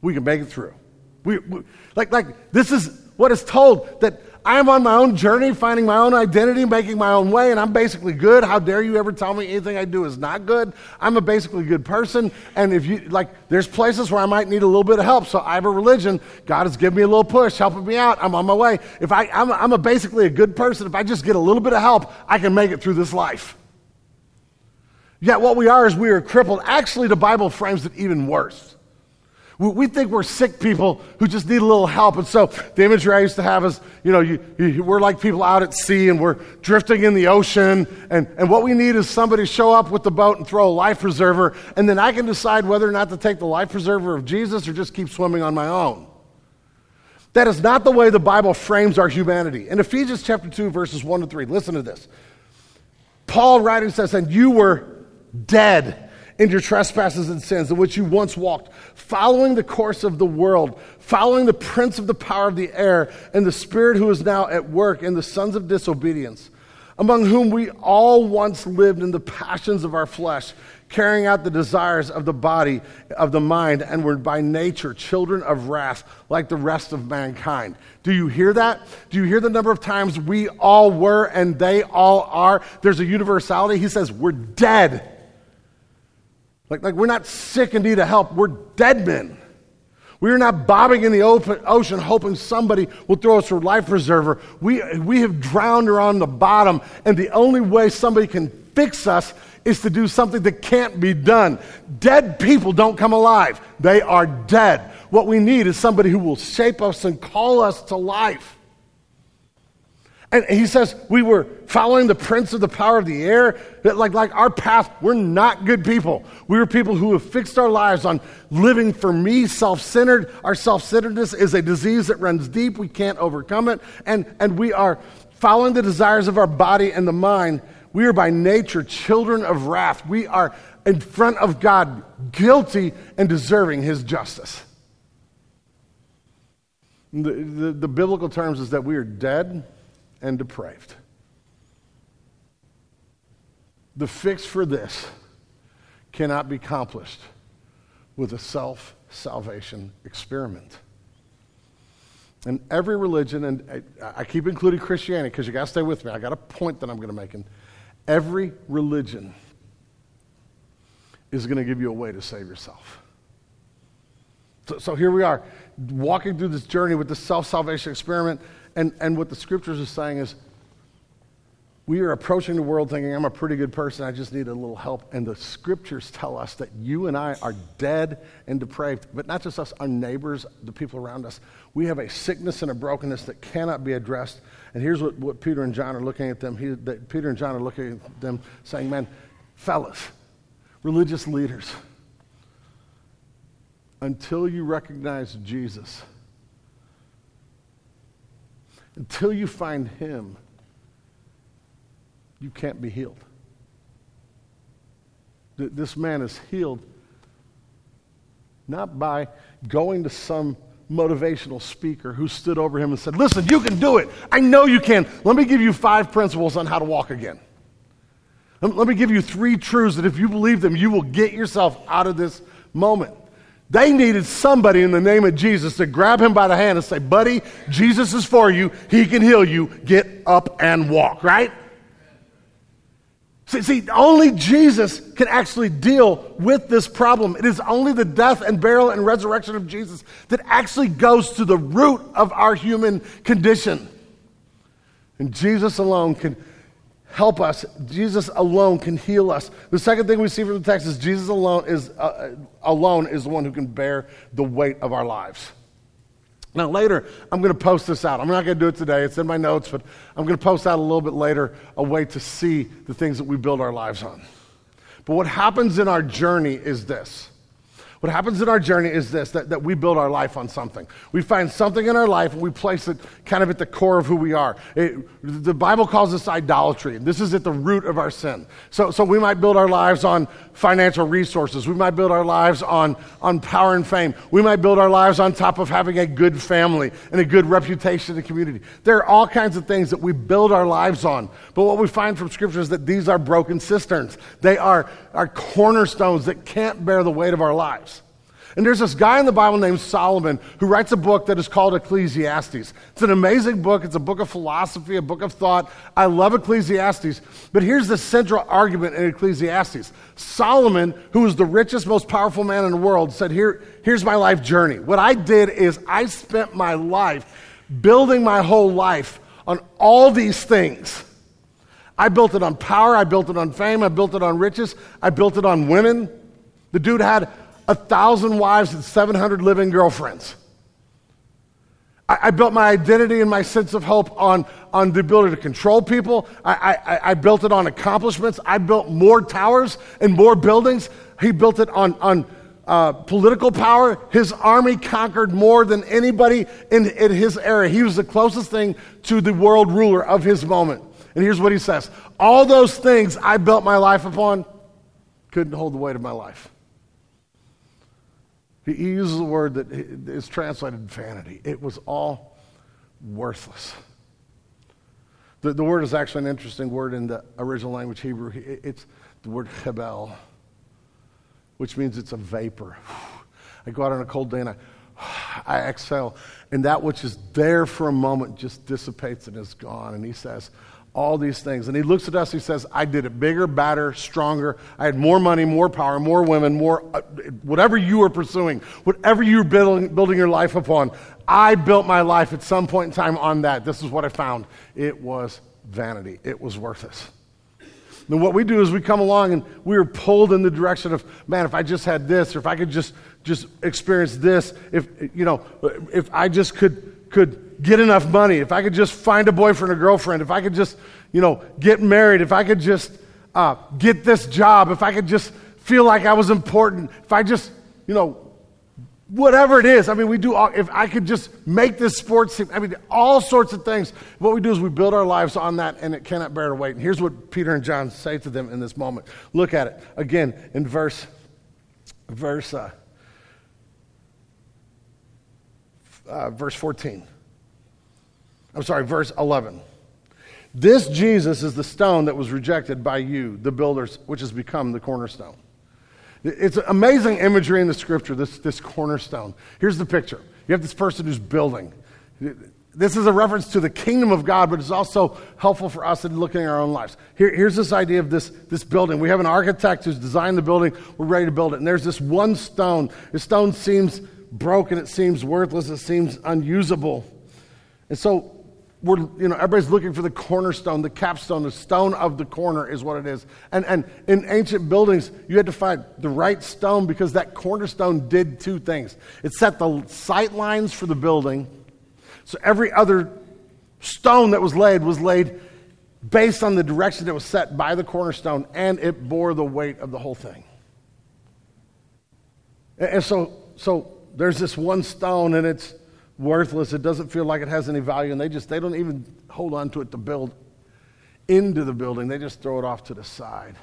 E: we can make it through. We, we, like, like this is what is told that I am on my own journey, finding my own identity, making my own way, and I'm basically good. How dare you ever tell me anything I do is not good? I'm a basically good person, and if you like, there's places where I might need a little bit of help. So I have a religion. God has given me a little push, helping me out. I'm on my way. If I, I'm, I'm a basically a good person. If I just get a little bit of help, I can make it through this life. Yet what we are is we are crippled. Actually, the Bible frames it even worse. We think we're sick people who just need a little help. And so the imagery I used to have is, you know, you, you, we're like people out at sea and we're drifting in the ocean. And, and what we need is somebody to show up with the boat and throw a life preserver. And then I can decide whether or not to take the life preserver of Jesus or just keep swimming on my own. That is not the way the Bible frames our humanity. In Ephesians chapter 2, verses 1 to 3, listen to this. Paul writing says, And you were dead in your trespasses and sins in which you once walked, following the course of the world, following the prince of the power of the air, and the spirit who is now at work in the sons of disobedience, among whom we all once lived in the passions of our flesh, carrying out the desires of the body, of the mind, and were by nature children of wrath like the rest of mankind. Do you hear that? Do you hear the number of times we all were and they all are? There's a universality. He says, We're dead like, like we're not sick and need of help, we're dead men. We're not bobbing in the open ocean hoping somebody will throw us a life preserver. We, we have drowned or on the bottom, and the only way somebody can fix us is to do something that can't be done. Dead people don't come alive, they are dead. What we need is somebody who will shape us and call us to life. And he says we were following the prince of the power of the air. That like, like our path, we're not good people. We were people who have fixed our lives on living for me, self centered. Our self centeredness is a disease that runs deep. We can't overcome it. And, and we are following the desires of our body and the mind. We are by nature children of wrath. We are in front of God guilty and deserving his justice. The, the, the biblical terms is that we are dead and depraved. The fix for this cannot be accomplished with a self salvation experiment. And every religion, and I, keep including Christianity because you got to stay with me. I got a point that I'm going to make. And every religion is going to give you a way to save yourself. So, so here we are, walking through this journey with the self salvation experiment. And, and what the scriptures are saying is, we are approaching the world thinking, I'm a pretty good person, I just need a little help. And the scriptures tell us that you and I are dead and depraved, but not just us, our neighbors, the people around us. We have a sickness and a brokenness that cannot be addressed. And here's what, what Peter and John are looking at them. He, that Peter and John are looking at them saying, Man, fellas, religious leaders, until you recognize Jesus, until you find Him, you can't be healed. This man is healed not by going to some motivational speaker who stood over him and said, Listen, you can do it. I know you can. Let me give you five principles on how to walk again. Let me give you three truths that if you believe them, you will get yourself out of this moment. They needed somebody in the name of Jesus to grab him by the hand and say, Buddy, Jesus is for you. He can heal you. Get up and walk, right? See, see, only Jesus can actually deal with this problem. It is only the death and burial and resurrection of Jesus that actually goes to the root of our human condition. And Jesus alone can help us. Jesus alone can heal us. The second thing we see from the text is Jesus alone is, uh, alone is the one who can bear the weight of our lives. Now, later, I'm going to post this out. I'm not going to do it today. It's in my notes, but I'm going to post out a little bit later a way to see the things that we build our lives on. But what happens in our journey is this what happens in our journey is this that, that we build our life on something. We find something in our life and we place it kind of at the core of who we are. It, the Bible calls this idolatry, and this is at the root of our sin. So, so we might build our lives on financial resources. We might build our lives on, on power and fame. We might build our lives on top of having a good family and a good reputation in the community. There are all kinds of things that we build our lives on. But what we find from Scripture is that these are broken cisterns. They are, are cornerstones that can't bear the weight of our lives. And there's this guy in the Bible named Solomon who writes a book that is called Ecclesiastes. It's an amazing book. It's a book of philosophy, a book of thought. I love Ecclesiastes. But here's the central argument in Ecclesiastes Solomon, who was the richest, most powerful man in the world, said, Here, Here's my life journey. What I did is I spent my life building my whole life on all these things. I built it on power, I built it on fame, I built it on riches, I built it on women. The dude had a thousand wives and 700 living girlfriends. I, I, built my identity and my sense of hope on, on the ability to control people. I, I, I built it on accomplishments. I built more towers and more buildings. He built it on, on uh, political power. His army conquered more than anybody in, in his era. He was the closest thing to the world ruler of his moment. And here's what he says All those things I built my life upon couldn't hold the weight of my life. He uses a word that is translated vanity. It was all worthless. The, the word is actually an interesting word in the original language Hebrew. It's the word hebel, which means it's a vapor. I go out on a cold day and I, I exhale, and that which is there for a moment just dissipates and is gone. And he says, all these things. And he looks at us, he says, I did it bigger, badder, stronger. I had more money, more power, more women, more, uh, whatever you were pursuing, whatever you were building, building your life upon. I built my life at some point in time on that. This is what I found. It was vanity, it was worthless. Then what we do is we come along and we are pulled in the direction of, man, if I just had this, or if I could just just experience this, if you know, if I just could could get enough money, if I could just find a boyfriend or girlfriend, if I could just, you know, get married, if I could just uh, get this job, if I could just feel like I was important, if I just, you know, whatever it is. I mean, we do, all, if I could just make this sports team, I mean, all sorts of things. What we do is we build our lives on that and it cannot bear to wait. And here's what Peter and John say to them in this moment. Look at it again in verse, verse, uh, uh, verse 14. I'm sorry, verse 11. This Jesus is the stone that was rejected by you, the builders, which has become the cornerstone. It's amazing imagery in the scripture, this, this cornerstone. Here's the picture you have this person who's building. This is a reference to the kingdom of God, but it's also helpful for us in looking at our own lives. Here, here's this idea of this, this building. We have an architect who's designed the building. We're ready to build it. And there's this one stone. The stone seems broken. It seems worthless. It seems unusable. And so we're, you know, everybody's looking for the cornerstone, the capstone, the stone of the corner is what it is. And, and in ancient buildings, you had to find the right stone because that cornerstone did two things. It set the sight lines for the building. So every other stone that was laid was laid based on the direction that was set by the cornerstone, and it bore the weight of the whole thing. And so, so there's this one stone, and it's worthless. It doesn't feel like it has any value, and they just they don't even hold on to it to build into the building. They just throw it off to the side.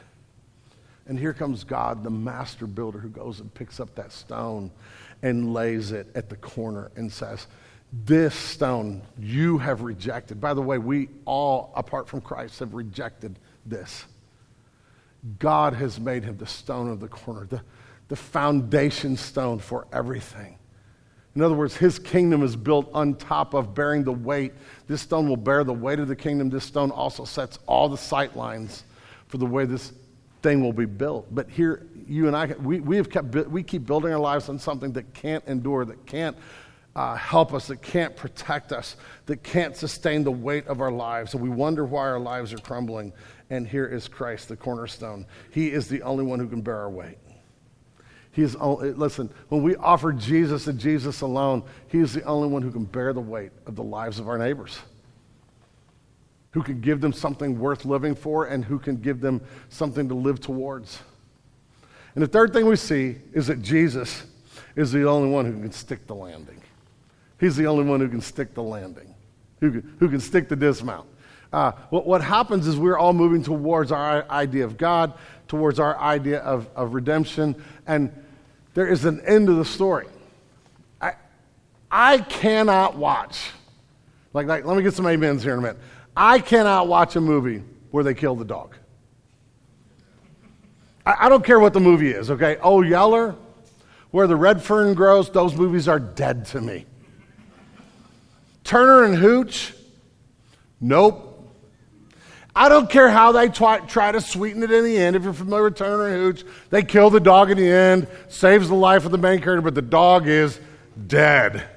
E: And here comes God, the master builder, who goes and picks up that stone and lays it at the corner and says, This stone you have rejected. By the way, we all, apart from Christ, have rejected this. God has made him the stone of the corner, the, the foundation stone for everything. In other words, his kingdom is built on top of bearing the weight. This stone will bear the weight of the kingdom. This stone also sets all the sight lines for the way this thing will be built. But here, you and I, we, we, have kept, we keep building our lives on something that can't endure, that can't uh, help us, that can't protect us, that can't sustain the weight of our lives. And we wonder why our lives are crumbling. And here is Christ, the cornerstone. He is the only one who can bear our weight. He is only, listen, when we offer Jesus and Jesus alone, He is the only one who can bear the weight of the lives of our neighbors, who can give them something worth living for, and who can give them something to live towards. And the third thing we see is that Jesus is the only one who can stick the landing. He's the only one who can stick the landing, who can, who can stick the dismount. Uh, what, what happens is we're all moving towards our idea of God, towards our idea of, of redemption, and there is an end to the story. I, I cannot watch, like, like, let me get some amens here in a minute. I cannot watch a movie where they kill the dog. I, I don't care what the movie is, okay? Oh, Yeller, where the red fern grows, those movies are dead to me. Turner and Hooch, nope. I don't care how they try, try, to sweeten it in the end. If you're familiar with Turner and Hooch, they kill the dog in the end, saves the life of the main character, but the dog is dead.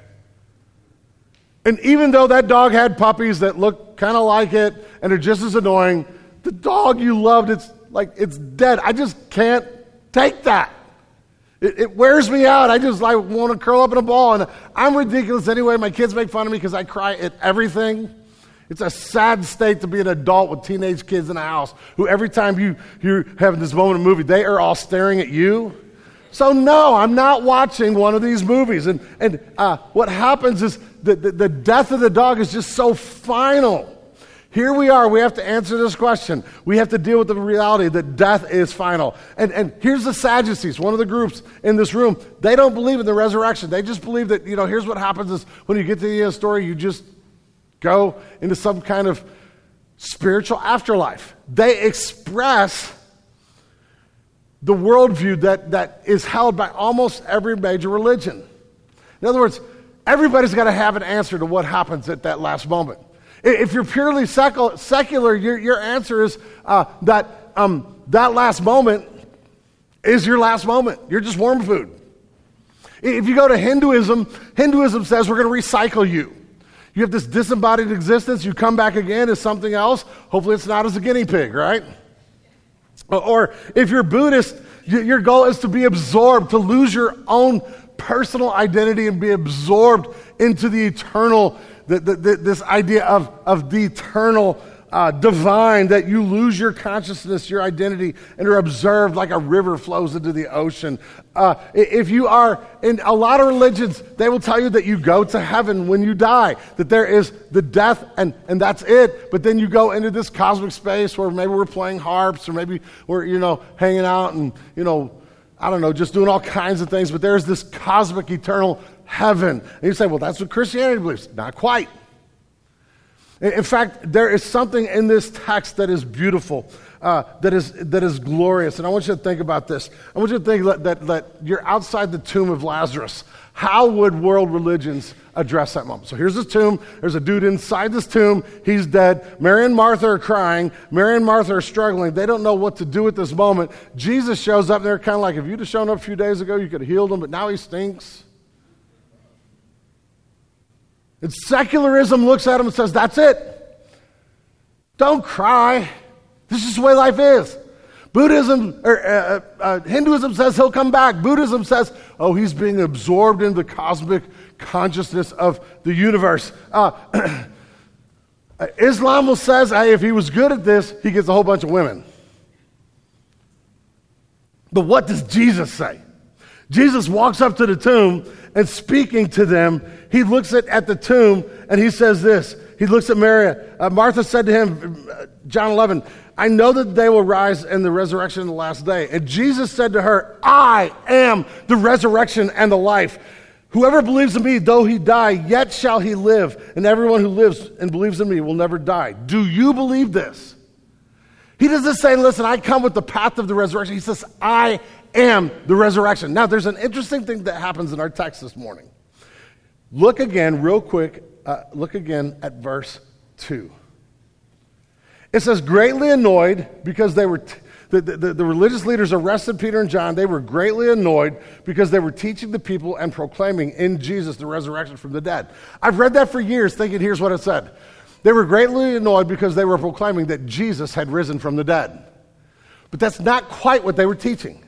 E: And even though that dog had puppies that look kind of like it and are just as annoying, the dog you loved, it's like it's dead. I just can't take that. It, it wears me out. I just like want to curl up in a ball. And I'm ridiculous anyway. My kids make fun of me because I cry at everything. It's a sad state to be an adult with teenage kids in a house who every time you, you're having this moment of movie, they are all staring at you. So, no, I'm not watching one of these movies. And, and uh, what happens is the, the, the death of the dog is just so final. Here we are. We have to answer this question. We have to deal with the reality that death is final. And, and here's the Sadducees, one of the groups in this room. They don't believe in the resurrection. They just believe that, you know, here's what happens is when you get to the end of the story, you just go into some kind of spiritual afterlife. They express the worldview that, that is held by almost every major religion. In other words, everybody's got to have an answer to what happens at that last moment. If you're purely secular, your, your answer is uh, that um, that last moment is your last moment. You're just worm food. If you go to Hinduism, Hinduism says we're going to recycle you. You have this disembodied existence, you come back again as something else. Hopefully, it's not as a guinea pig, right? Or if you're Buddhist, your goal is to be absorbed, to lose your own personal identity and be absorbed into the eternal the, the, the, this idea of, of the eternal uh, divine, that you lose your consciousness, your identity, and are observed like a river flows into the ocean. Uh, if you are in a lot of religions, they will tell you that you go to heaven when you die, that there is the death and, and that's it. But then you go into this cosmic space where maybe we're playing harps or maybe we're, you know, hanging out and, you know, I don't know, just doing all kinds of things. But there's this cosmic eternal heaven. And you say, well, that's what Christianity believes. Not quite. In fact, there is something in this text that is beautiful, uh, that, is, that is glorious. And I want you to think about this. I want you to think that, that, that you're outside the tomb of Lazarus. How would world religions address that moment? So here's this tomb. There's a dude inside this tomb. He's dead. Mary and Martha are crying. Mary and Martha are struggling. They don't know what to do at this moment. Jesus shows up, and they're kind of like, if you'd have shown up a few days ago, you could have healed him, but now he stinks. And secularism looks at him and says, That's it. Don't cry. This is the way life is. Buddhism or uh, uh, uh, Hinduism says he'll come back. Buddhism says, oh, he's being absorbed in the cosmic consciousness of the universe. Uh, Islam will says, hey, if he was good at this, he gets a whole bunch of women. But what does Jesus say? Jesus walks up to the tomb and speaking to them, he looks at, at the tomb and he says this. He looks at Mary. Uh, Martha said to him, John 11, I know that they will rise in the resurrection in the last day. And Jesus said to her, I am the resurrection and the life. Whoever believes in me, though he die, yet shall he live. And everyone who lives and believes in me will never die. Do you believe this? He doesn't say, listen, I come with the path of the resurrection. He says, I am the resurrection. Now, there's an interesting thing that happens in our text this morning. Look again, real quick, uh, look again at verse 2. It says, greatly annoyed because they were, t- the, the, the religious leaders arrested Peter and John. They were greatly annoyed because they were teaching the people and proclaiming in Jesus the resurrection from the dead. I've read that for years thinking, here's what it said. They were greatly annoyed because they were proclaiming that Jesus had risen from the dead. But that's not quite what they were teaching.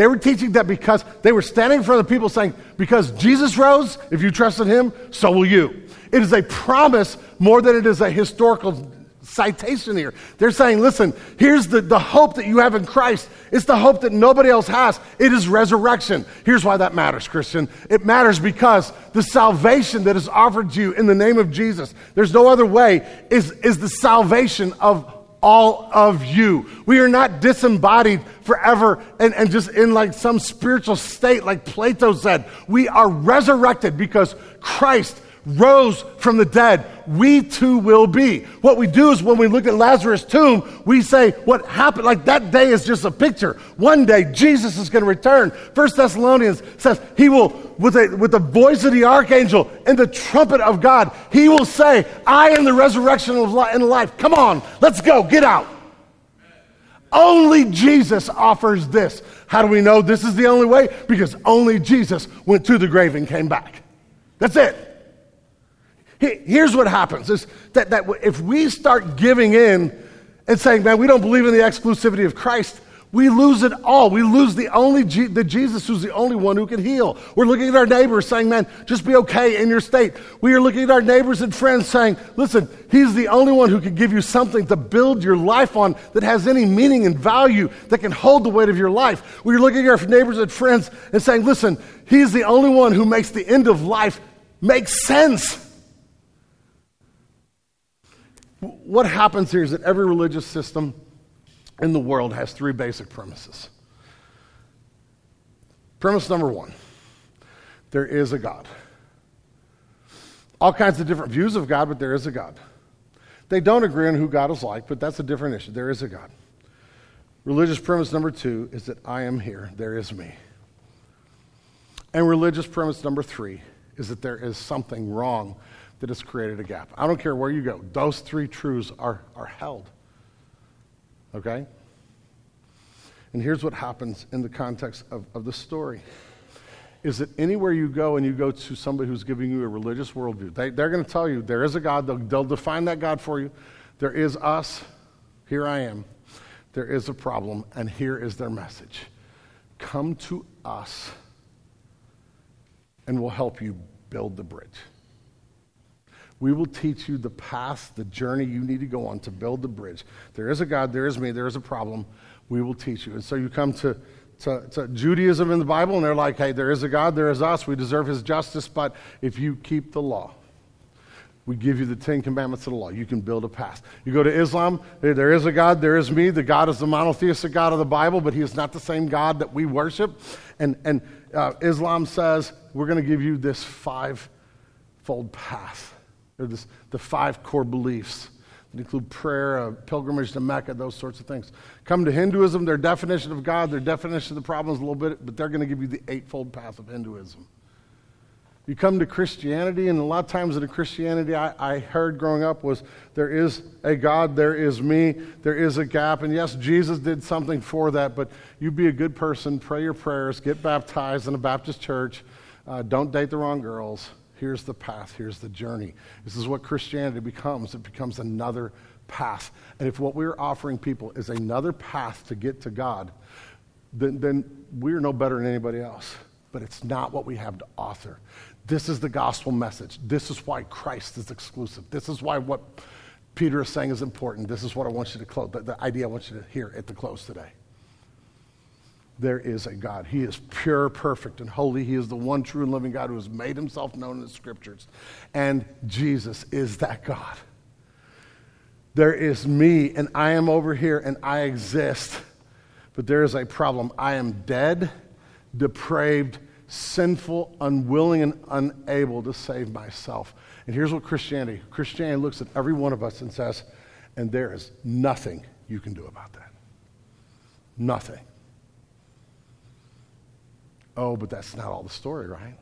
E: They were teaching that because they were standing in front of people saying, because Jesus rose, if you trust in him, so will you. It is a promise more than it is a historical citation here. They're saying, listen, here's the, the hope that you have in Christ. It's the hope that nobody else has. It is resurrection. Here's why that matters, Christian. It matters because the salvation that is offered to you in the name of Jesus, there's no other way, is, is the salvation of all of you. We are not disembodied forever and, and just in like some spiritual state, like Plato said. We are resurrected because Christ rose from the dead, we too will be. What we do is when we look at Lazarus' tomb, we say what happened, like that day is just a picture. One day Jesus is going to return. First Thessalonians says he will, with, a, with the voice of the archangel and the trumpet of God, he will say, I am the resurrection and life. Come on, let's go, get out. Only Jesus offers this. How do we know this is the only way? Because only Jesus went to the grave and came back. That's it. Here's what happens is that, that if we start giving in and saying, man, we don't believe in the exclusivity of Christ, we lose it all. We lose the only G- the Jesus who's the only one who can heal. We're looking at our neighbors saying, "Man, just be okay in your state." We are looking at our neighbors and friends saying, "Listen, he's the only one who can give you something to build your life on that has any meaning and value that can hold the weight of your life." We are looking at our neighbors and friends and saying, "Listen, he's the only one who makes the end of life make sense." What happens here is that every religious system in the world has three basic premises. Premise number one there is a God. All kinds of different views of God, but there is a God. They don't agree on who God is like, but that's a different issue. There is a God. Religious premise number two is that I am here, there is me. And religious premise number three is that there is something wrong that has created a gap. I don't care where you go, those three truths are, are held. Okay? And here's what happens in the context of, of the story is that anywhere you go and you go to somebody who's giving you a religious worldview, they, they're going to tell you there is a God. They'll, they'll define that God for you. There is us. Here I am. There is a problem, and here is their message Come to us, and we'll help you build the bridge. We will teach you the path, the journey you need to go on to build the bridge. There is a God, there is me, there is a problem. We will teach you. And so you come to, to, to Judaism in the Bible, and they're like, hey, there is a God, there is us, we deserve his justice, but if you keep the law, we give you the Ten Commandments of the law. You can build a path. You go to Islam, there is a God, there is me. The God is the monotheistic God of the Bible, but he is not the same God that we worship. And, and uh, Islam says, we're going to give you this five fold path, or this, the five core beliefs that include prayer, a pilgrimage to Mecca, those sorts of things. Come to Hinduism, their definition of God, their definition of the problem is a little bit, but they're going to give you the eightfold path of Hinduism. You come to Christianity, and a lot of times in the Christianity I, I, heard growing up was there is a God, there is me, there is a gap. And yes, Jesus did something for that, but you be a good person, pray your prayers, get baptized in a Baptist church, uh, don't date the wrong girls. Here's the path, here's the journey. This is what Christianity becomes. It becomes another path. And if what we're offering people is another path to get to God, then, then we're no better than anybody else. But it's not what we have to offer. This is the gospel message. This is why Christ is exclusive. This is why what Peter is saying is important. This is what I want you to close, the, the idea I want you to hear at the close today. There is a God. He is pure, perfect, and holy. He is the one true and living God who has made himself known in the scriptures. And Jesus is that God. There is me, and I am over here, and I exist. But there is a problem. I am dead, depraved, sinful, unwilling, and unable to save myself. And here's what Christianity Christianity looks at every one of us and says, and there is nothing you can do about that. Nothing. Oh, but that's not all the story, right?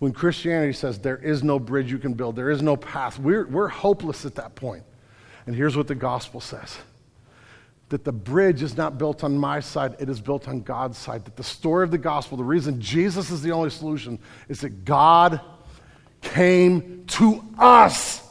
E: When Christianity says there is no bridge you can build, there is no path, we're, we're hopeless at that point. And here's what the gospel says that the bridge is not built on my side, it is built on God's side. That the story of the gospel, the reason Jesus is the only solution, is that God came to us.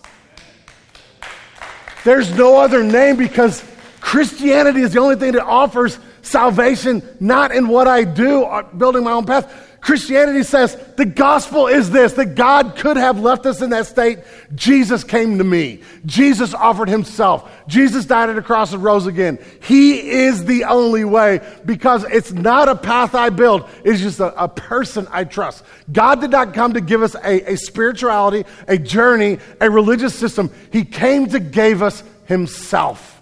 E: There's no other name because Christianity is the only thing that offers salvation, not in what I do, uh, building my own path. Christianity says the gospel is this that God could have left us in that state. Jesus came to me. Jesus offered himself. Jesus died at the cross and rose again. He is the only way because it's not a path I build, it's just a, a person I trust. God did not come to give us a, a spirituality, a journey, a religious system. He came to give us himself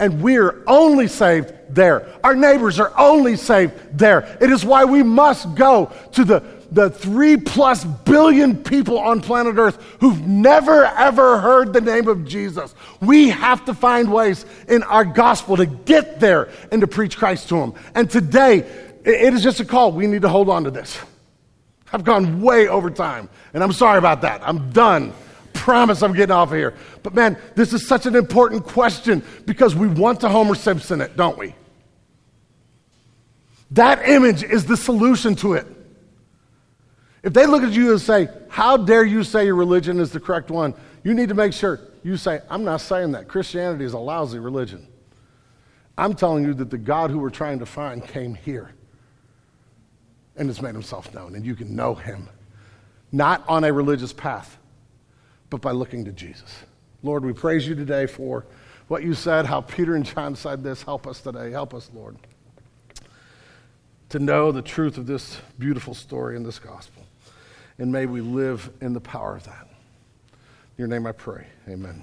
E: and we're only saved there. Our neighbors are only saved there. It is why we must go to the, the three plus billion people on planet Earth who've never ever heard the name of Jesus. We have to find ways in our gospel to get there and to preach Christ to them. And today, it is just a call. We need to hold on to this. I've gone way over time, and I'm sorry about that. I'm done promise I'm getting off of here. But man, this is such an important question because we want to Homer Simpson it, don't we? That image is the solution to it. If they look at you and say, How dare you say your religion is the correct one? You need to make sure you say, I'm not saying that. Christianity is a lousy religion. I'm telling you that the God who we're trying to find came here and has made himself known, and you can know him. Not on a religious path, but by looking to Jesus. Lord, we praise you today for what you said, how Peter and John said this. Help us today. Help us, Lord, to know the truth of this beautiful story in this gospel. And may we live in the power of that. In your name I pray. Amen.